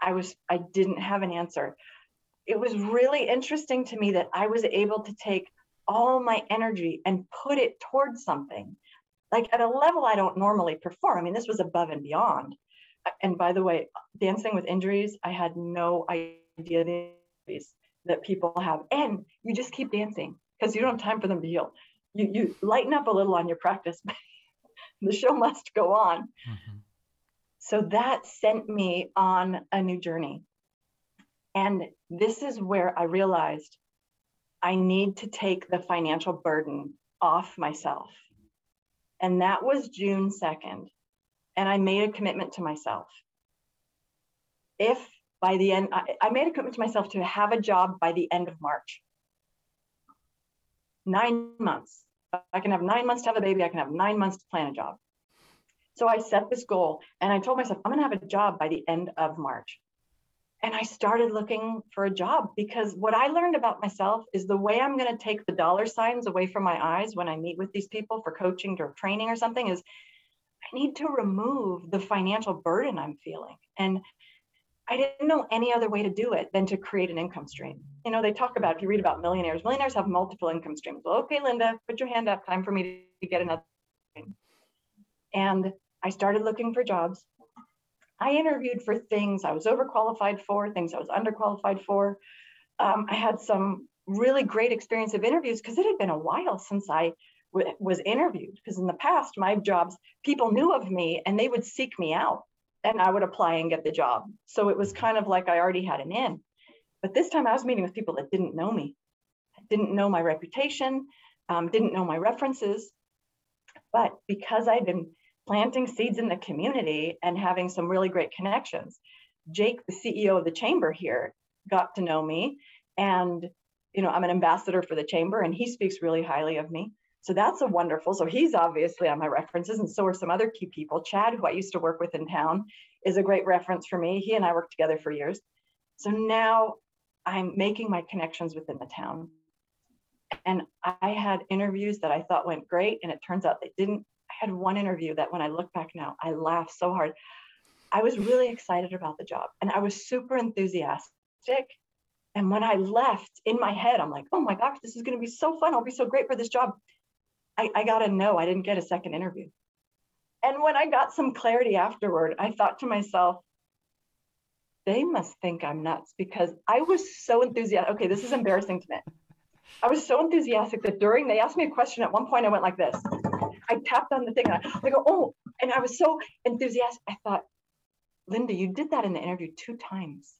I was I didn't have an answer. It was really interesting to me that I was able to take all my energy and put it towards something like at a level I don't normally perform. I mean, this was above and beyond. And by the way, dancing with injuries, I had no idea the injuries that people have. And you just keep dancing because you don't have time for them to heal. You you lighten up a little on your practice. the show must go on. Mm-hmm. So that sent me on a new journey. And this is where I realized I need to take the financial burden off myself. And that was June 2nd. And I made a commitment to myself. If by the end, I, I made a commitment to myself to have a job by the end of March. Nine months. I can have nine months to have a baby. I can have nine months to plan a job. So I set this goal and I told myself, I'm going to have a job by the end of March and I started looking for a job because what I learned about myself is the way I'm going to take the dollar signs away from my eyes when I meet with these people for coaching or training or something is I need to remove the financial burden I'm feeling. And I didn't know any other way to do it than to create an income stream. You know, they talk about, if you read about millionaires, millionaires have multiple income streams. Well, okay, Linda, put your hand up. Time for me to get another. And I started looking for jobs I interviewed for things I was overqualified for, things I was underqualified for. Um, I had some really great experience of interviews because it had been a while since I w- was interviewed. Because in the past, my jobs, people knew of me and they would seek me out and I would apply and get the job. So it was kind of like I already had an in. But this time I was meeting with people that didn't know me, didn't know my reputation, um, didn't know my references. But because I'd been planting seeds in the community and having some really great connections. Jake, the CEO of the chamber here, got to know me. And, you know, I'm an ambassador for the chamber and he speaks really highly of me. So that's a wonderful. So he's obviously on my references, and so are some other key people. Chad, who I used to work with in town, is a great reference for me. He and I worked together for years. So now I'm making my connections within the town. And I had interviews that I thought went great, and it turns out they didn't had one interview that when I look back now, I laughed so hard. I was really excited about the job and I was super enthusiastic. And when I left in my head, I'm like, oh my gosh, this is going to be so fun. I'll be so great for this job. I, I got to know I didn't get a second interview. And when I got some clarity afterward, I thought to myself, they must think I'm nuts because I was so enthusiastic. Okay, this is embarrassing to me. I was so enthusiastic that during they asked me a question at one point, I went like this. I tapped on the thing and I, I go, oh, and I was so enthusiastic. I thought, Linda, you did that in the interview two times.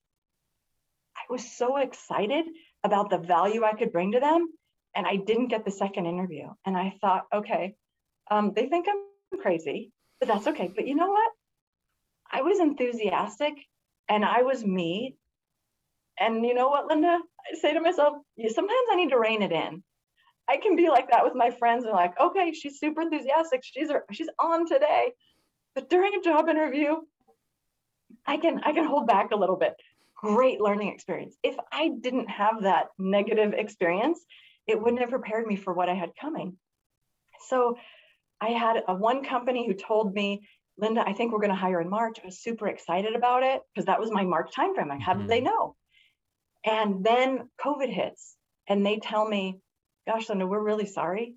I was so excited about the value I could bring to them, and I didn't get the second interview. And I thought, okay, um, they think I'm crazy, but that's okay. But you know what? I was enthusiastic and I was me. And you know what, Linda? I say to myself, sometimes I need to rein it in. I can be like that with my friends and like, okay, she's super enthusiastic. She's she's on today. But during a job interview, I can I can hold back a little bit. Great learning experience. If I didn't have that negative experience, it wouldn't have prepared me for what I had coming. So I had a one company who told me, Linda, I think we're going to hire in March. I was super excited about it because that was my March timeframe. Like, how did they mm-hmm. know? And then COVID hits and they tell me, gosh, Linda, we're really sorry,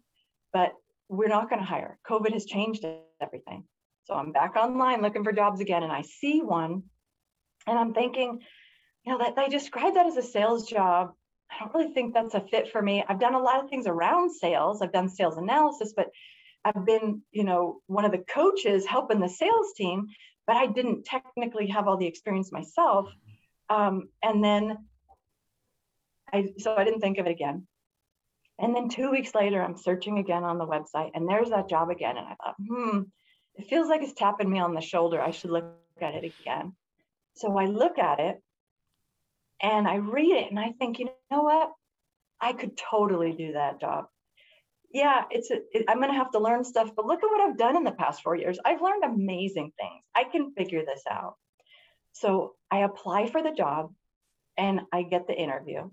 but we're not going to hire. COVID has changed everything. So I'm back online looking for jobs again, and I see one, and I'm thinking, you know, that they describe that as a sales job. I don't really think that's a fit for me. I've done a lot of things around sales. I've done sales analysis, but I've been, you know, one of the coaches helping the sales team, but I didn't technically have all the experience myself. Um, and then I, so I didn't think of it again. And then two weeks later, I'm searching again on the website and there's that job again. And I thought, hmm, it feels like it's tapping me on the shoulder. I should look at it again. So I look at it and I read it and I think, you know what? I could totally do that job. yeah, it's a, it, I'm going to have to learn stuff, but look at what I've done in the past four years. I've learned amazing things. I can figure this out. So I apply for the job and I get the interview.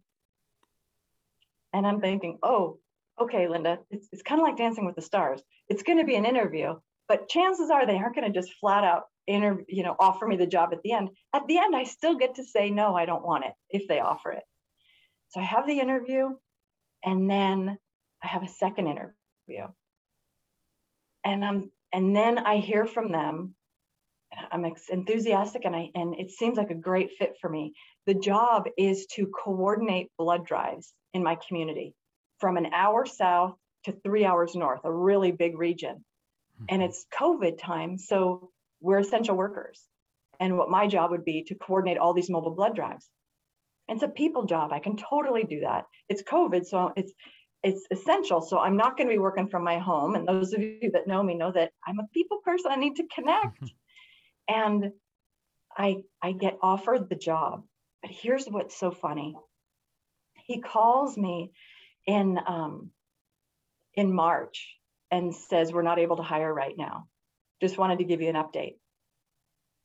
And I'm thinking, oh, okay, Linda, it's, it's kind of like dancing with the stars. It's going to be an interview, but chances are they aren't going to just flat out you know, offer me the job at the end. At the end, I still get to say, no, I don't want it if they offer it. So I have the interview and then I have a second interview. And I'm and then I hear from them. I'm enthusiastic and I and it seems like a great fit for me. The job is to coordinate blood drives in my community from an hour south to 3 hours north, a really big region. And mm-hmm. it's COVID time, so we're essential workers. And what my job would be to coordinate all these mobile blood drives. It's a people job. I can totally do that. It's COVID, so it's it's essential. So I'm not going to be working from my home. And those of you that know me know that I'm a people person. I need to connect. and I I get offered the job. But here's what's so funny. He calls me in um, in March and says we're not able to hire right now. Just wanted to give you an update.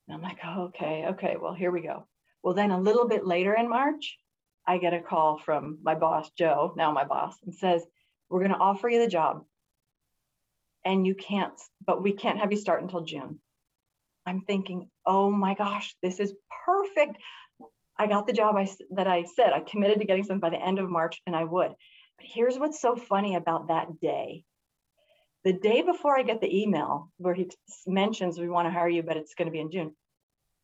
And I'm like, oh, okay, okay, well, here we go. Well, then a little bit later in March, I get a call from my boss, Joe, now my boss, and says, We're going to offer you the job. And you can't, but we can't have you start until June. I'm thinking, Oh my gosh, this is perfect. I got the job I, that I said I committed to getting something by the end of March, and I would. But here's what's so funny about that day. The day before I get the email where he mentions we want to hire you, but it's going to be in June,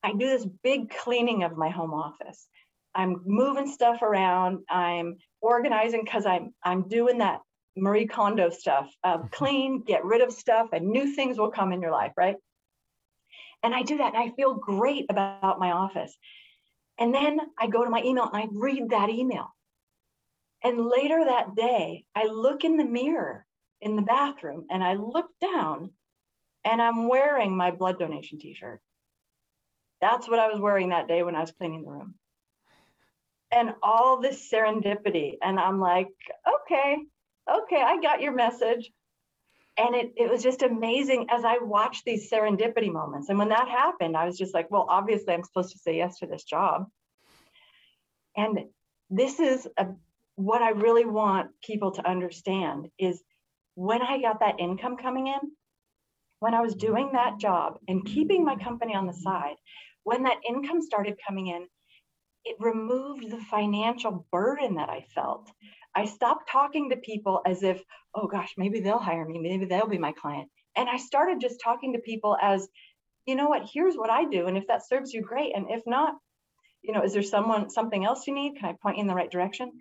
I do this big cleaning of my home office. I'm moving stuff around. I'm organizing because I'm I'm doing that Marie Kondo stuff. Uh, clean, get rid of stuff, and new things will come in your life, right? And I do that, and I feel great about my office. And then I go to my email and I read that email. And later that day, I look in the mirror in the bathroom and I look down and I'm wearing my blood donation t shirt. That's what I was wearing that day when I was cleaning the room and all this serendipity. And I'm like, okay, okay, I got your message. And it, it was just amazing as I watched these serendipity moments. And when that happened, I was just like, well, obviously I'm supposed to say yes to this job. And this is a, what I really want people to understand is when I got that income coming in, when I was doing that job and keeping my company on the side, when that income started coming in, it removed the financial burden that I felt. I stopped talking to people as if, oh gosh, maybe they'll hire me, maybe they'll be my client. And I started just talking to people as, you know what, here's what I do. And if that serves you, great. And if not, you know, is there someone, something else you need? Can I point you in the right direction?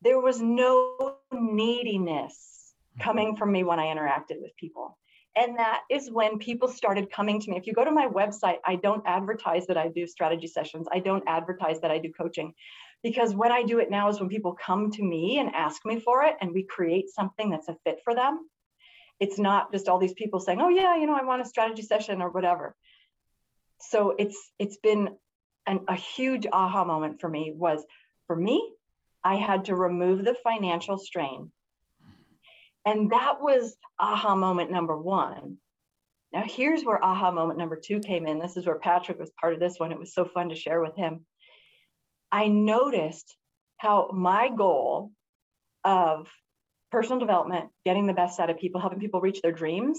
There was no neediness mm-hmm. coming from me when I interacted with people. And that is when people started coming to me. If you go to my website, I don't advertise that I do strategy sessions. I don't advertise that I do coaching because when I do it now is when people come to me and ask me for it and we create something that's a fit for them. It's not just all these people saying, "Oh yeah, you know, I want a strategy session or whatever." So it's it's been an, a huge aha moment for me was for me, I had to remove the financial strain and that was aha moment number one. Now, here's where aha moment number two came in. This is where Patrick was part of this one. It was so fun to share with him. I noticed how my goal of personal development, getting the best out of people, helping people reach their dreams,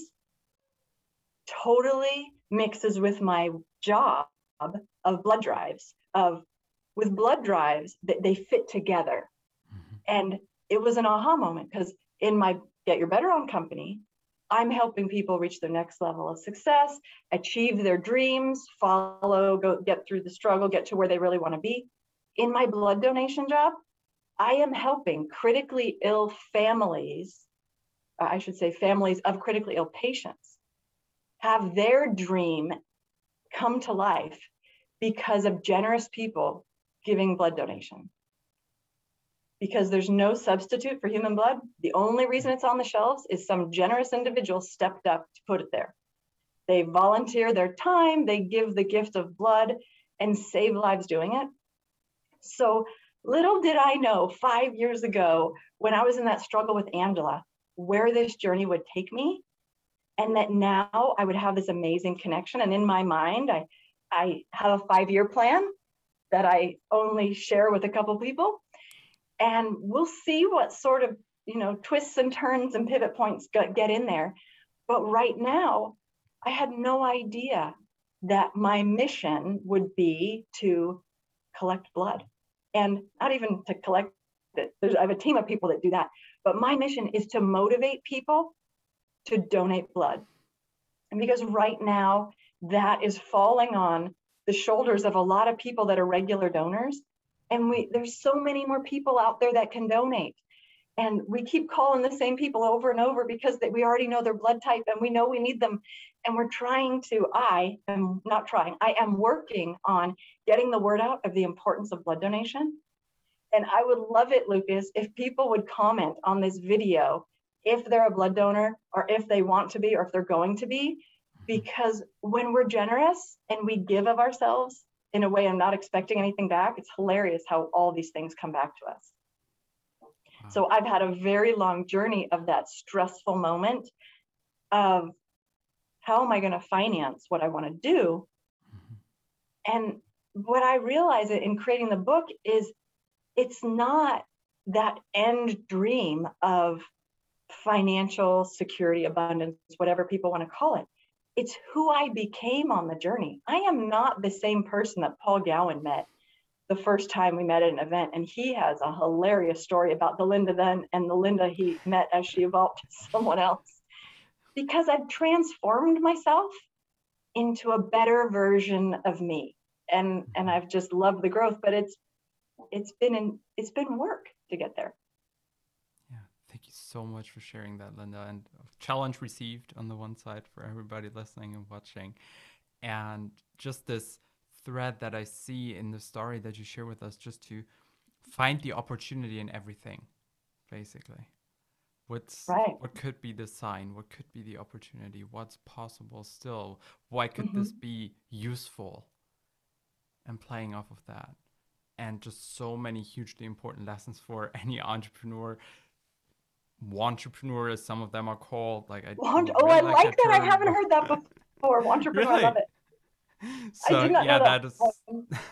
totally mixes with my job of blood drives, of with blood drives, that they fit together. Mm-hmm. And it was an aha moment because in my Get Your Better On company. I'm helping people reach their next level of success, achieve their dreams, follow, go get through the struggle, get to where they really want to be. In my blood donation job, I am helping critically ill families, uh, I should say families of critically ill patients, have their dream come to life because of generous people giving blood donation because there's no substitute for human blood. The only reason it's on the shelves is some generous individual stepped up to put it there. They volunteer their time, they give the gift of blood and save lives doing it. So little did I know five years ago when I was in that struggle with Angela, where this journey would take me and that now I would have this amazing connection. And in my mind, I, I have a five year plan that I only share with a couple people. And we'll see what sort of you know twists and turns and pivot points get, in there. But right now, I had no idea that my mission would be to collect blood and not even to collect it. There's, I have a team of people that do that. But my mission is to motivate people to donate blood. And because right now that is falling on the shoulders of a lot of people that are regular donors. And we there's so many more people out there that can donate. And we keep calling the same people over and over because that we already know their blood type and we know we need them. And we're trying to, I am not trying, I am working on getting the word out of the importance of blood donation. And I would love it, Lukas, if people would comment on this video if they're a blood donor or if they want to be or if they're going to be. Mm-hmm. Because when we're generous and we give of ourselves in a way I'm not expecting anything back, it's hilarious how all these things come back to us. Wow. So I've had a very long journey of that stressful moment of how am I going to finance what I want to do? Mm-hmm. And what I realize in creating the book is it's not that end dream of financial security, abundance, whatever people want to call it. It's who I became on the journey. I am not the same person that Paul Gowan met the first time we met at an event. And he has a hilarious story about the Linda then and the Linda he met as she evolved to someone else. Because I've transformed myself into a better version of me. And and I've just loved the growth, but it's it's been in, it's been work to get there thank you so much for sharing that, Linda. And challenge received on the one side for everybody listening and watching. And just this thread that I see in the story that you share with us, just to find the opportunity in everything, basically. What's right. what could be the sign? What could be the opportunity? What's possible still? Why could mm-hmm. this be useful? And playing off of that. And just so many hugely important lessons for any entrepreneur entrepreneur, as some of them are called. Like I Want- oh, I like, that. that. I haven't heard that before. Entrepreneur, really? I love it. So yeah, that, that is.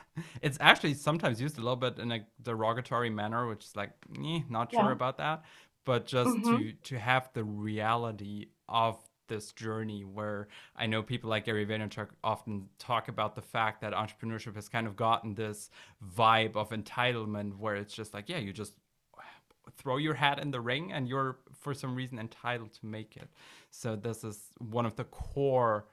it's actually sometimes used a little bit in a derogatory manner, which is like, eh, not sure yeah. about that. But just mm-hmm. to to have the reality of this journey where I know people like Gary Vaynerchuk often talk about the fact that entrepreneurship has kind of gotten this vibe of entitlement where it's just like, yeah, you just throw your hat in the ring and you're for some reason entitled to make it. So this is one of the core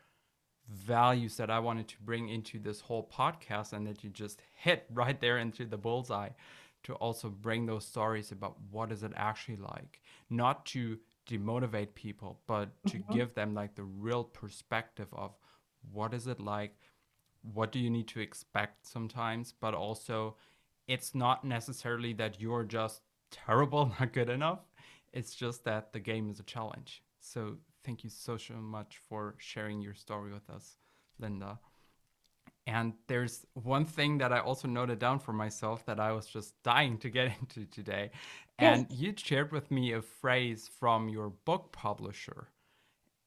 values that I wanted to bring into this whole podcast and that you just hit right there into the bullseye to also bring those stories about what is it actually like not to demotivate people but to mm-hmm. give them like the real perspective of what is it like what do you need to expect sometimes but also it's not necessarily that you're just terrible, not good enough. It's just that the game is a challenge. So thank you so, so much for sharing your story with us, Linda. And there's one thing that I also noted down for myself that I was just dying to get into today. And yes. you shared with me a phrase from your book publisher.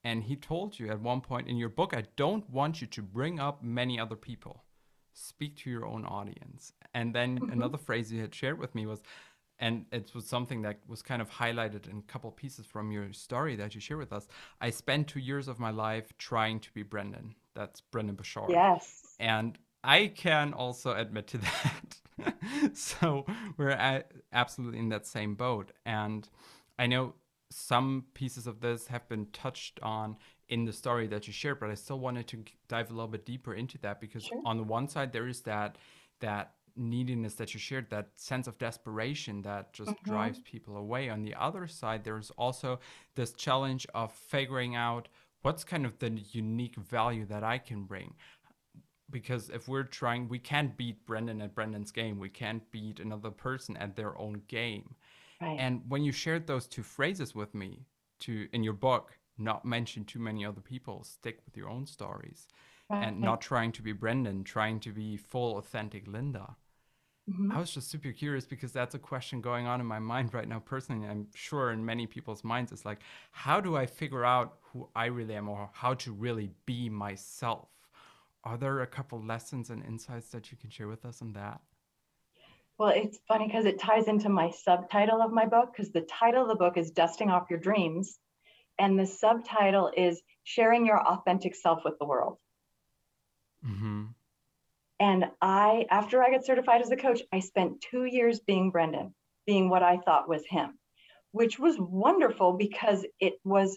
And he told you at one point in your book, I don't want you to bring up many other people. Speak to your own audience. And then mm-hmm. another phrase you had shared with me was, and it was something that was kind of highlighted in a couple pieces from your story that you share with us. I spent two years of my life trying to be Brendon. That's Brendon Burchard. Yes. And I can also admit to that. so we're absolutely in that same boat. And I know some pieces of this have been touched on in the story that you shared, but I still wanted to dive a little bit deeper into that because sure. on the one side there is that that neediness that you shared, that sense of desperation that just mm-hmm. drives people away. On the other side, there's also this challenge of figuring out what's kind of the unique value that I can bring. Because if we're trying, we can't beat Brendon at Brendon's game. We can't beat another person at their own game. Right. And when you shared those two phrases with me, to in your book, not mention too many other people, stick with your own stories, and not trying to be Brendon, trying to be full, authentic Linda Mm-hmm. I was just super curious because that's a question going on in my mind right now personally. I'm sure in many people's minds it's like, how do I figure out who I really am or how to really be myself? Are there a couple lessons and insights that you can share with us on that? Well, it's funny because it ties into my subtitle of my book because the title of the book is Dusting Off Your Dreams. And the subtitle is Sharing Your Authentic Self with the World. Mm-hmm. And I, after I got certified as a coach, I spent two years being Brendon, being what I thought was him, which was wonderful because it was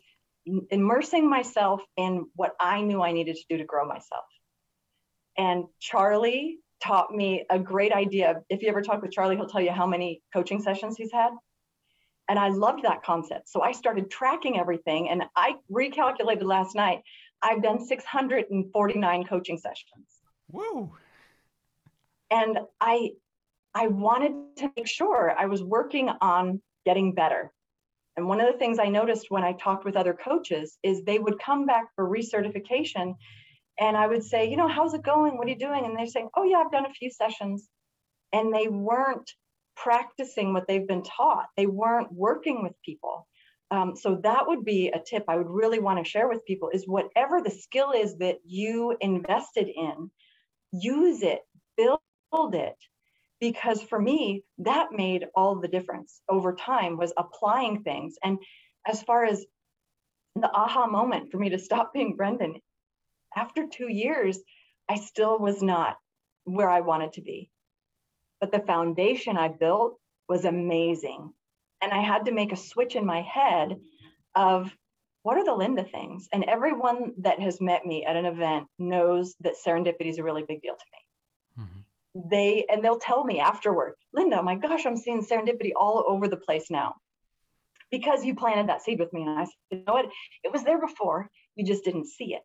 immersing myself in what I knew I needed to do to grow myself. And Charlie taught me a great idea. If you ever talk with Charlie, he'll tell you how many coaching sessions he's had. And I loved that concept. So I started tracking everything and I recalculated last night. I've done 649 coaching sessions. Whoa and i i wanted to make sure i was working on getting better. And one of the things i noticed when i talked with other coaches is they would come back for recertification and i would say you know how's it going? What are you doing? And they're saying oh yeah i've done a few sessions. And they weren't practicing what they've been taught. They weren't working with people. Um, so that would be a tip i would really want to share with people is whatever the skill is that you invested in use it. Build it because for me that made all the difference. Over time was applying things. And as far as the aha moment for me to stop being brendon after two years i still was not where i wanted to be. But the foundation i built was amazing. And i had to make a switch in my head of what are the linda things? And everyone that has met me at an event knows that serendipity is a really big deal to me they and they'll tell me afterward, Linda, my gosh, I'm seeing serendipity all over the place now. Because you planted that seed with me. And I said, you know what? It was there before. You just didn't see it.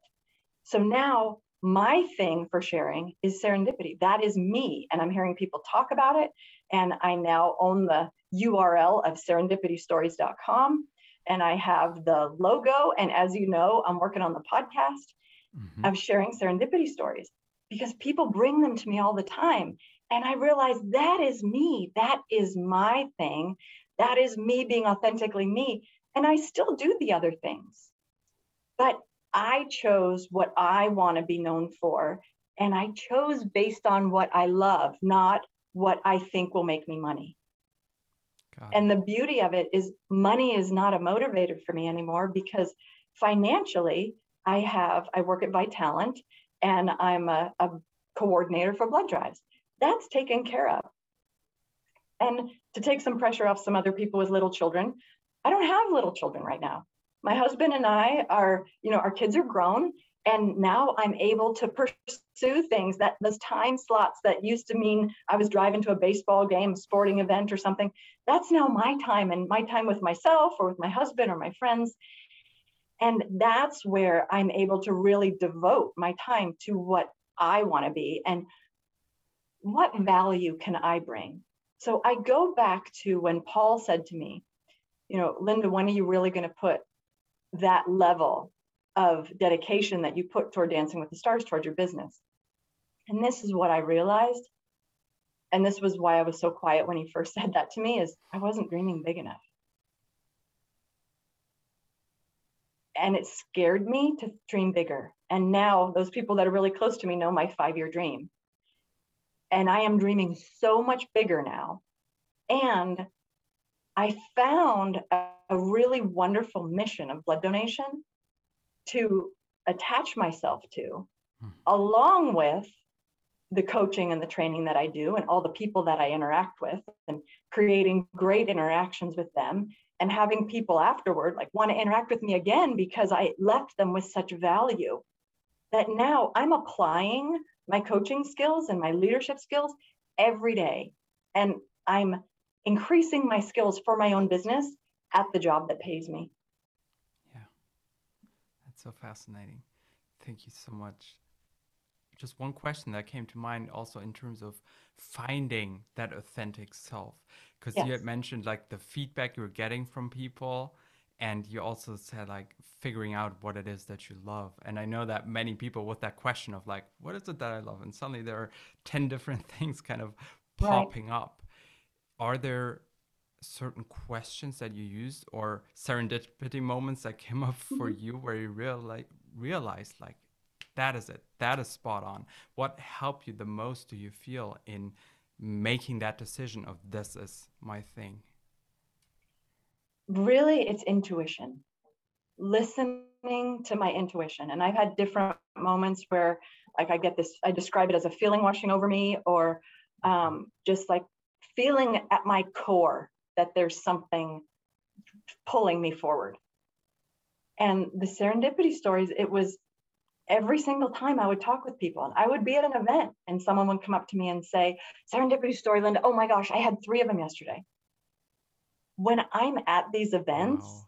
So now my thing for sharing is serendipity. That is me. And I'm hearing people talk about it. And I now own the URL of serendipitystories.com. And I have the logo. And as you know, I'm working on the podcast mm-hmm. of sharing serendipity stories because people bring them to me all the time. And I realize that is me. That is my thing. That is me being authentically me. And I still do the other things. But I chose what I want to be known for. And I chose based on what I love, not what I think will make me money. And the beauty of it is, money is not a motivator for me anymore because financially, I have, I work at Vitalant and I'm a, a coordinator for blood drives. That's taken care of. And to take some pressure off some other people with little children, I don't have little children right now. My husband and I are, you know, our kids are grown and now I'm able to pursue things that those time slots that used to mean I was driving to a baseball game, sporting event or something. That's now my time and my time with myself or with my husband or my friends. And that's where I'm able to really devote my time to what I want to be and what value can I bring. So I go back to when Paul said to me, you know, Linda, when are you really going to put that level of dedication that you put toward Dancing with the Stars toward your business? And this is what I realized. And this was why I was so quiet when he first said that to me is I wasn't dreaming big enough. And it scared me to dream bigger. And now those people that are really close to me know my five year dream. And I am dreaming so much bigger now. And I found a, a really wonderful mission of blood donation to attach myself to, hmm. along with the coaching and the training that I do and all the people that I interact with and creating great interactions with them and having people afterward like want to interact with me again because I left them with such value that now I'm applying my coaching skills and my leadership skills every day. And I'm increasing my skills for my own business at the job that pays me. Yeah. That's so fascinating. Thank you so much. Just one question that came to mind also in terms of finding that authentic self because yes. you had mentioned like the feedback you're getting from people and you also said like figuring out what it is that you love and i know that many people with that question of like what is it that i love and suddenly there are 10 different things kind of popping right. up. Are there certain questions that you used or serendipity moments that came up for mm-hmm. you where you real like realized like that is it. That is spot on. What helped you the most do you feel in making that decision of this is my thing really it's intuition. Listening to my intuition. And i've had different moments where like i get this i describe it as a feeling washing over me or um, just like feeling at my core that there's something pulling me forward. And the serendipity stories it was every single time I would talk with people and I would be at an event and someone would come up to me and say, Serendipity story, Linda, oh my gosh, I had three of them yesterday. When I'm at these events wow.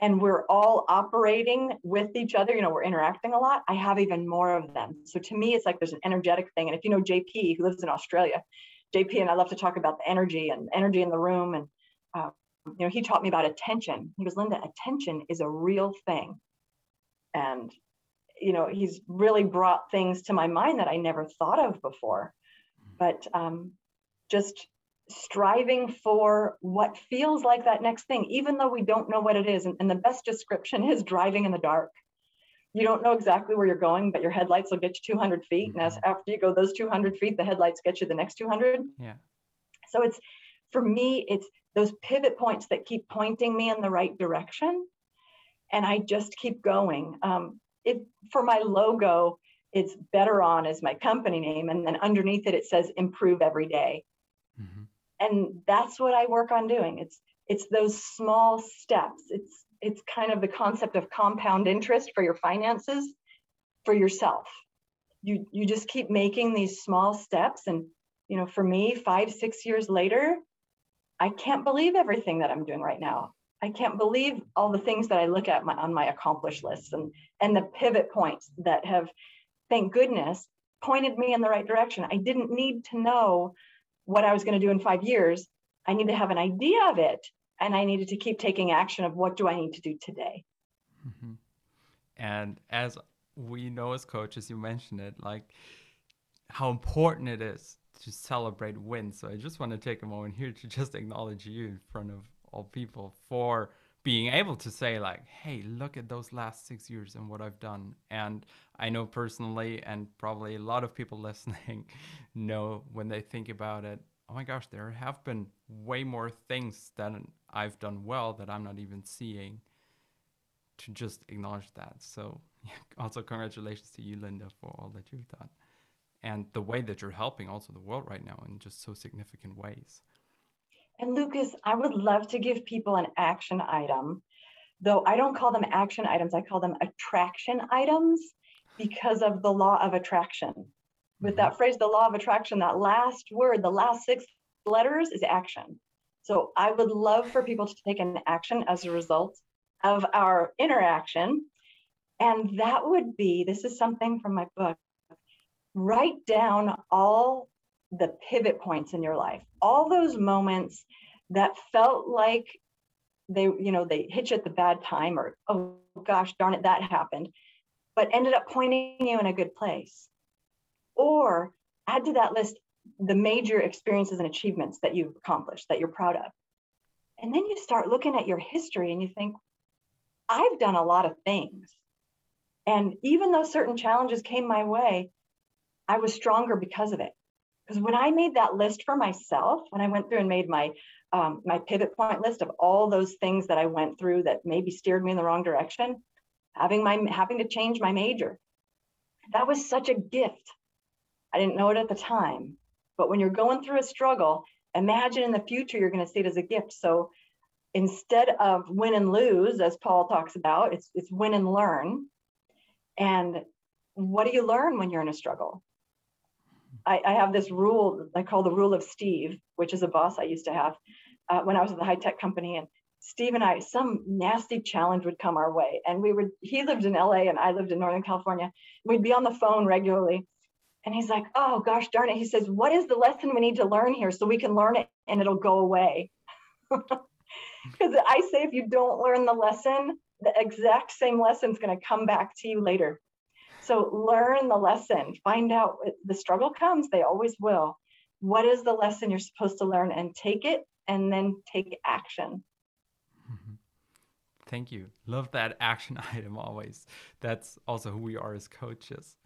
and we're all operating with each other, you know, we're interacting a lot, I have even more of them. So to me, it's like there's an energetic thing. And if you know JP, who lives in Australia, JP and I love to talk about the energy and energy in the room. And, uh, you know, he taught me about attention. He goes, Linda, attention is a real thing. And you know he's really brought things to my mind that i never thought of before. Mm. but um, just striving for what feels like that next thing even though we don't know what it is. And, and the best description is driving in the dark. You don't know exactly where you're going but your headlights will get you 200 feet. Mm-hmm. and as mm-hmm. after you go those 200 feet the headlights get you the next 200 yeah. So it's for me it's those pivot points that keep pointing me in the right direction. And i just keep going. Um, it for my logo, it's better on as my company name, and then underneath it it says improve every day. Mm-hmm. And that's what I work on doing. It's it's those small steps. It's it's kind of the concept of compound interest for your finances for yourself. You you just keep making these small steps and you know for me 5 6 years later I can't believe everything that I'm doing right now. I can't believe all the things that I look at my, on my accomplished lists and and the pivot points that have, thank goodness, pointed me in the right direction. I didn't need to know what I was going to do in five years. I need to have an idea of it, and I needed to keep taking action of what do I need to do today. Mm-hmm. And as we know as coaches, you mentioned it, like how important it is to celebrate wins. So I just want to take a moment here to just acknowledge you in front of all people for being able to say like hey look at those last six years and what i've done. And i know personally and probably a lot of people listening know when they think about it oh my gosh there have been way more things that i've done well that i'm not even seeing to just acknowledge that. So also congratulations to you linda for all that you've done and the way that you're helping also the world right now in just so significant ways and Lukas, I would love to give people an action item, though I don't call them action items, I call them attraction items because of the law of attraction. With mm-hmm. that phrase, the law of attraction, that last word, the last six letters is action. So I would love for people to take an action as a result of our interaction. And that would be this is something from my book write down all the pivot points in your life, all those moments that felt like they, you know, they hit you at the bad time or, oh gosh, darn it, that happened, but ended up pointing you in a good place. Or add to that list the major experiences and achievements that you've accomplished that you're proud of. And then you start looking at your history and you think, I've done a lot of things. And even though certain challenges came my way, I was stronger because of it. Because when I made that list for myself, when I went through and made my um, my pivot point list of all those things that I went through that maybe steered me in the wrong direction, having my having to change my major, that was such a gift. I didn't know it at the time, but when you're going through a struggle, imagine in the future you're going to see it as a gift. So instead of win and lose, as Paul talks about, it's it's win and learn. And what do you learn when you're in a struggle? I, I, have this rule I call the rule of Steve, which is a boss I used to have uh, when I was at the high tech company. And Steve and I, some nasty challenge would come our way. And we would, he lived in LA and I lived in Northern California. We'd be on the phone regularly. And he's like, oh gosh darn it. He says, what is the lesson we need to learn here so we can learn it and it'll go away? Because I say, if you don't learn the lesson, the exact same lesson is going to come back to you later. So learn the lesson, find out the struggle comes, they always will. what is the lesson you're supposed to learn and take it and then take action. Mm-hmm. Thank you. Love that action item always. That's also who we are as coaches.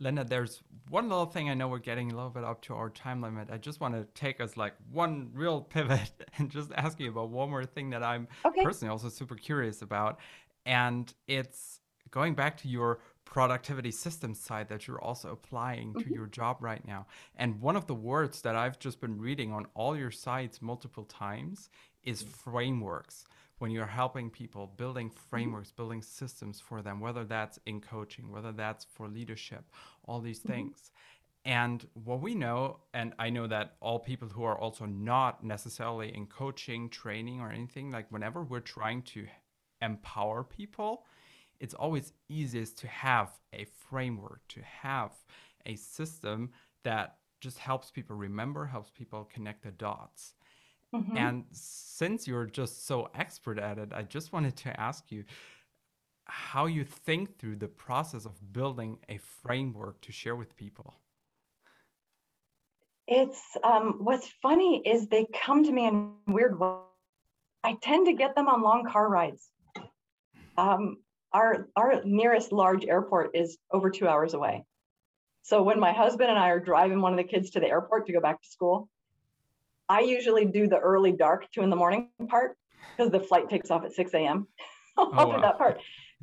Linda, there's one little thing I know we're getting a little bit up to our time limit. I just want to take us like one real pivot and just ask you about one more thing that I'm okay. personally also super curious about. And it's going back to your productivity systems side that you're also applying mm-hmm. to your job right now. And one of the words that I've just been reading on all your sites multiple times is mm-hmm. frameworks. When you're helping people, building mm-hmm. frameworks, mm-hmm. building systems for them, whether that's in coaching, whether that's for leadership, all these mm-hmm. things. And what we know, and I know that all people who are also not necessarily in coaching, training, or anything, like whenever we're trying to empower people, it's always easiest to have a framework, to have a system that just helps people remember, helps people connect the dots. Mm-hmm. And since you're just so expert at it, I just wanted to ask you how you think through the process of building a framework to share with people. It's um, what's funny is they come to me in weird ways. I tend to get them on long car rides. Um, our our nearest large airport is over two hours away. So when my husband and I are driving one of the kids to the airport to go back to school, I usually do the early dark two in the morning part because the flight takes off at 6 a.m. I'll oh, wow. do that part.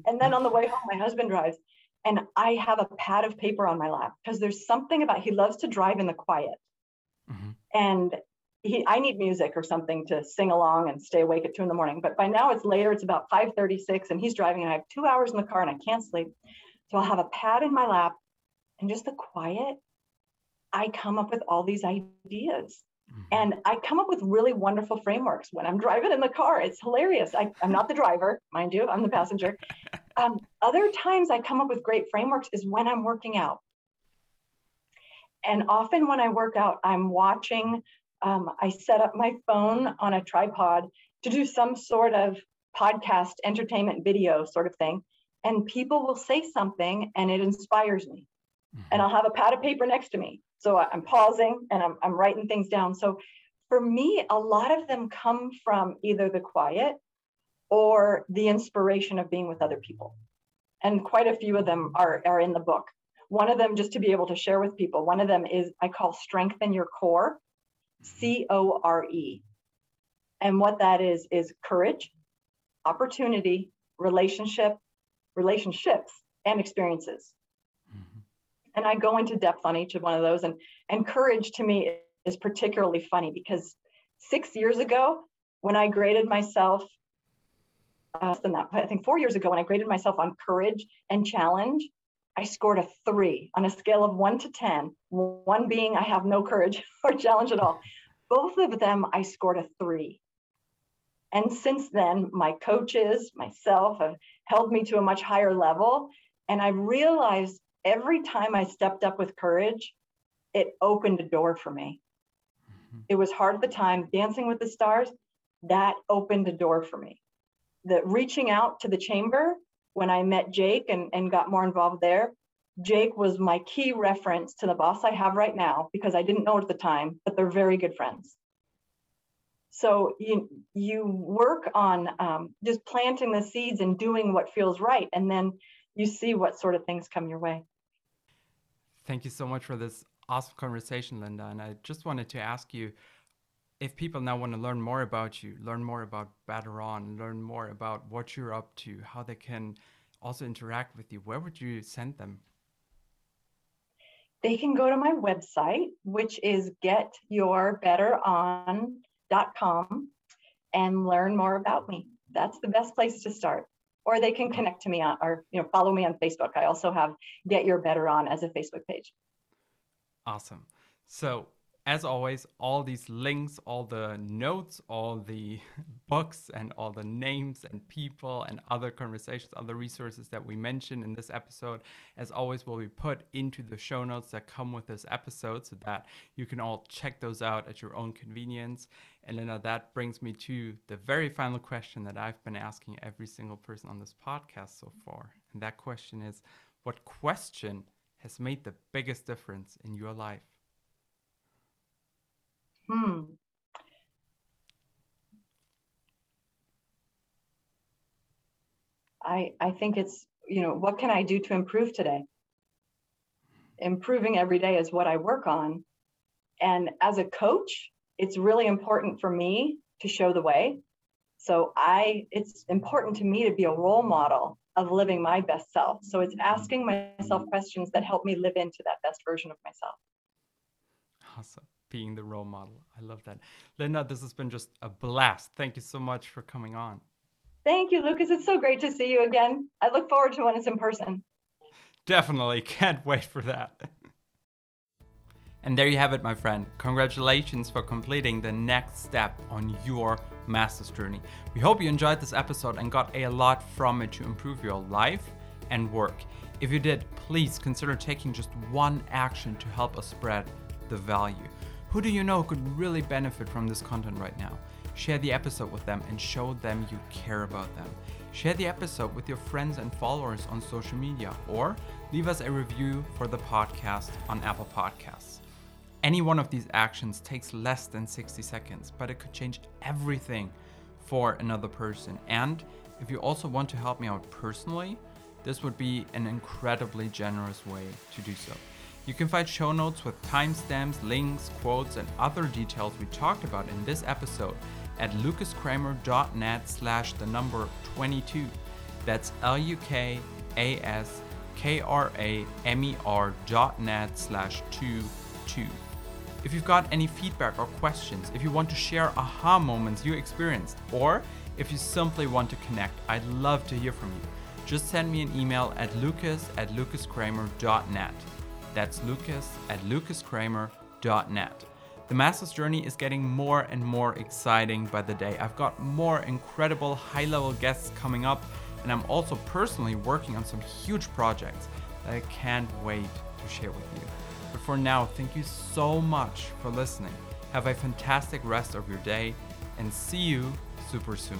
And then on the way home, my husband drives and I have a pad of paper on my lap because there's something about he loves to drive in the quiet. Mm-hmm. And he, I need music or something to sing along and stay awake at two in the morning. But by now it's later, it's about 5:36 and he's driving and I have two hours in the car and I can't sleep. So I'll have a pad in my lap and just the quiet. I come up with all these ideas. Mm-hmm. And I come up with really wonderful frameworks when I'm driving in the car. It's hilarious. I, am not the driver, mind you, I'm the passenger. Um, other times I come up with great frameworks is when I'm working out. And often when I work out, I'm watching um, I set up my phone on a tripod to do some sort of podcast, entertainment video sort of thing. And people will say something and it inspires me. Mm-hmm. And I'll have a pad of paper next to me. So I'm pausing and I'm, I'm writing things down. So for me, a lot of them come from either the quiet or the inspiration of being with other people. And quite a few of them are, are in the book. One of them, just to be able to share with people, one of them is I call Strengthen Your Core. C O R E. And what that is, is courage, opportunity, relationship, relationships, and experiences. Mm-hmm. And I go into depth on each of one of those. And, and courage to me is particularly funny because six years ago, when I graded myself, uh, than that, I think four years ago, when I graded myself on courage and challenge, I scored a three on a scale of one to 10, one being I have no courage or challenge at all. Both of them, I scored a three. And since then, my coaches, myself have held me to a much higher level. And I realized every time I stepped up with courage, it opened a door for me. Mm-hmm. It was hard at the time. Dancing with the Stars, that opened a door for me. The reaching out to the chamber when I met Jake and, and got more involved there, Jake was my key reference to the boss I have right now because I didn't know at the time, but they're very good friends. So you you work on um, just planting the seeds and doing what feels right, and then you see what sort of things come your way. Thank you so much for this awesome conversation, Linda. And I just wanted to ask you if people now want to learn more about you, learn more about Better On, learn more about what you're up to, how they can also interact with you, where would you send them? They can go to my website, which is getyourbetteron.com and learn more about me. That's the best place to start. Or they can connect to me on, or you know follow me on Facebook. I also have Get Your Better On as a Facebook page. Awesome. So as always, all these links, all the notes, all the books, and all the names and people and other conversations, other resources that we mentioned in this episode, as always, will be put into the show notes that come with this episode so that you can all check those out at your own convenience. And uh, that brings me to the very final question that I've been asking every single person on this podcast so far. And that question is what question has made the biggest difference in your life? Hmm. I I think it's you know what can I do to improve today? Improving every day is what I work on, and as a coach, it's really important for me to show the way. So I it's important to me to be a role model of living my best self. So it's asking myself questions that help me live into that best version of myself. Awesome. Being the role model. I love that. Linda, this has been just a blast. Thank you so much for coming on. Thank you, Lukas. It's so great to see you again. I look forward to when it's in person. Definitely. Can't wait for that. And there you have it, my friend. Congratulations for completing the next step on your master's journey. We hope you enjoyed this episode and got a lot from it to improve your life and work. If you did, please consider taking just one action to help us spread the value. Who do you know could really benefit from this content right now? Share the episode with them and show them you care about them. Share the episode with your friends and followers on social media or leave us a review for the podcast on Apple Podcasts. Any one of these actions takes less than 60 seconds, but it could change everything for another person. And if you also want to help me out personally, this would be an incredibly generous way to do so. You can find show notes with timestamps, links, quotes, and other details we talked about in this episode at lukaskramer.net slash the number 22. That's L-U-K-A-S-K-R-A-M-E-R dot net slash 22. If you've got any feedback or questions, if you want to share aha moments you experienced, or if you simply want to connect, I'd love to hear from you. Just send me an email at lukas at lukaskramer.net. That's lukas at lukaskramer.net. The Master's Journey is getting more and more exciting by the day. I've got more incredible high level guests coming up, and I'm also personally working on some huge projects that I can't wait to share with you. But for now, thank you so much for listening. Have a fantastic rest of your day, and see you super soon.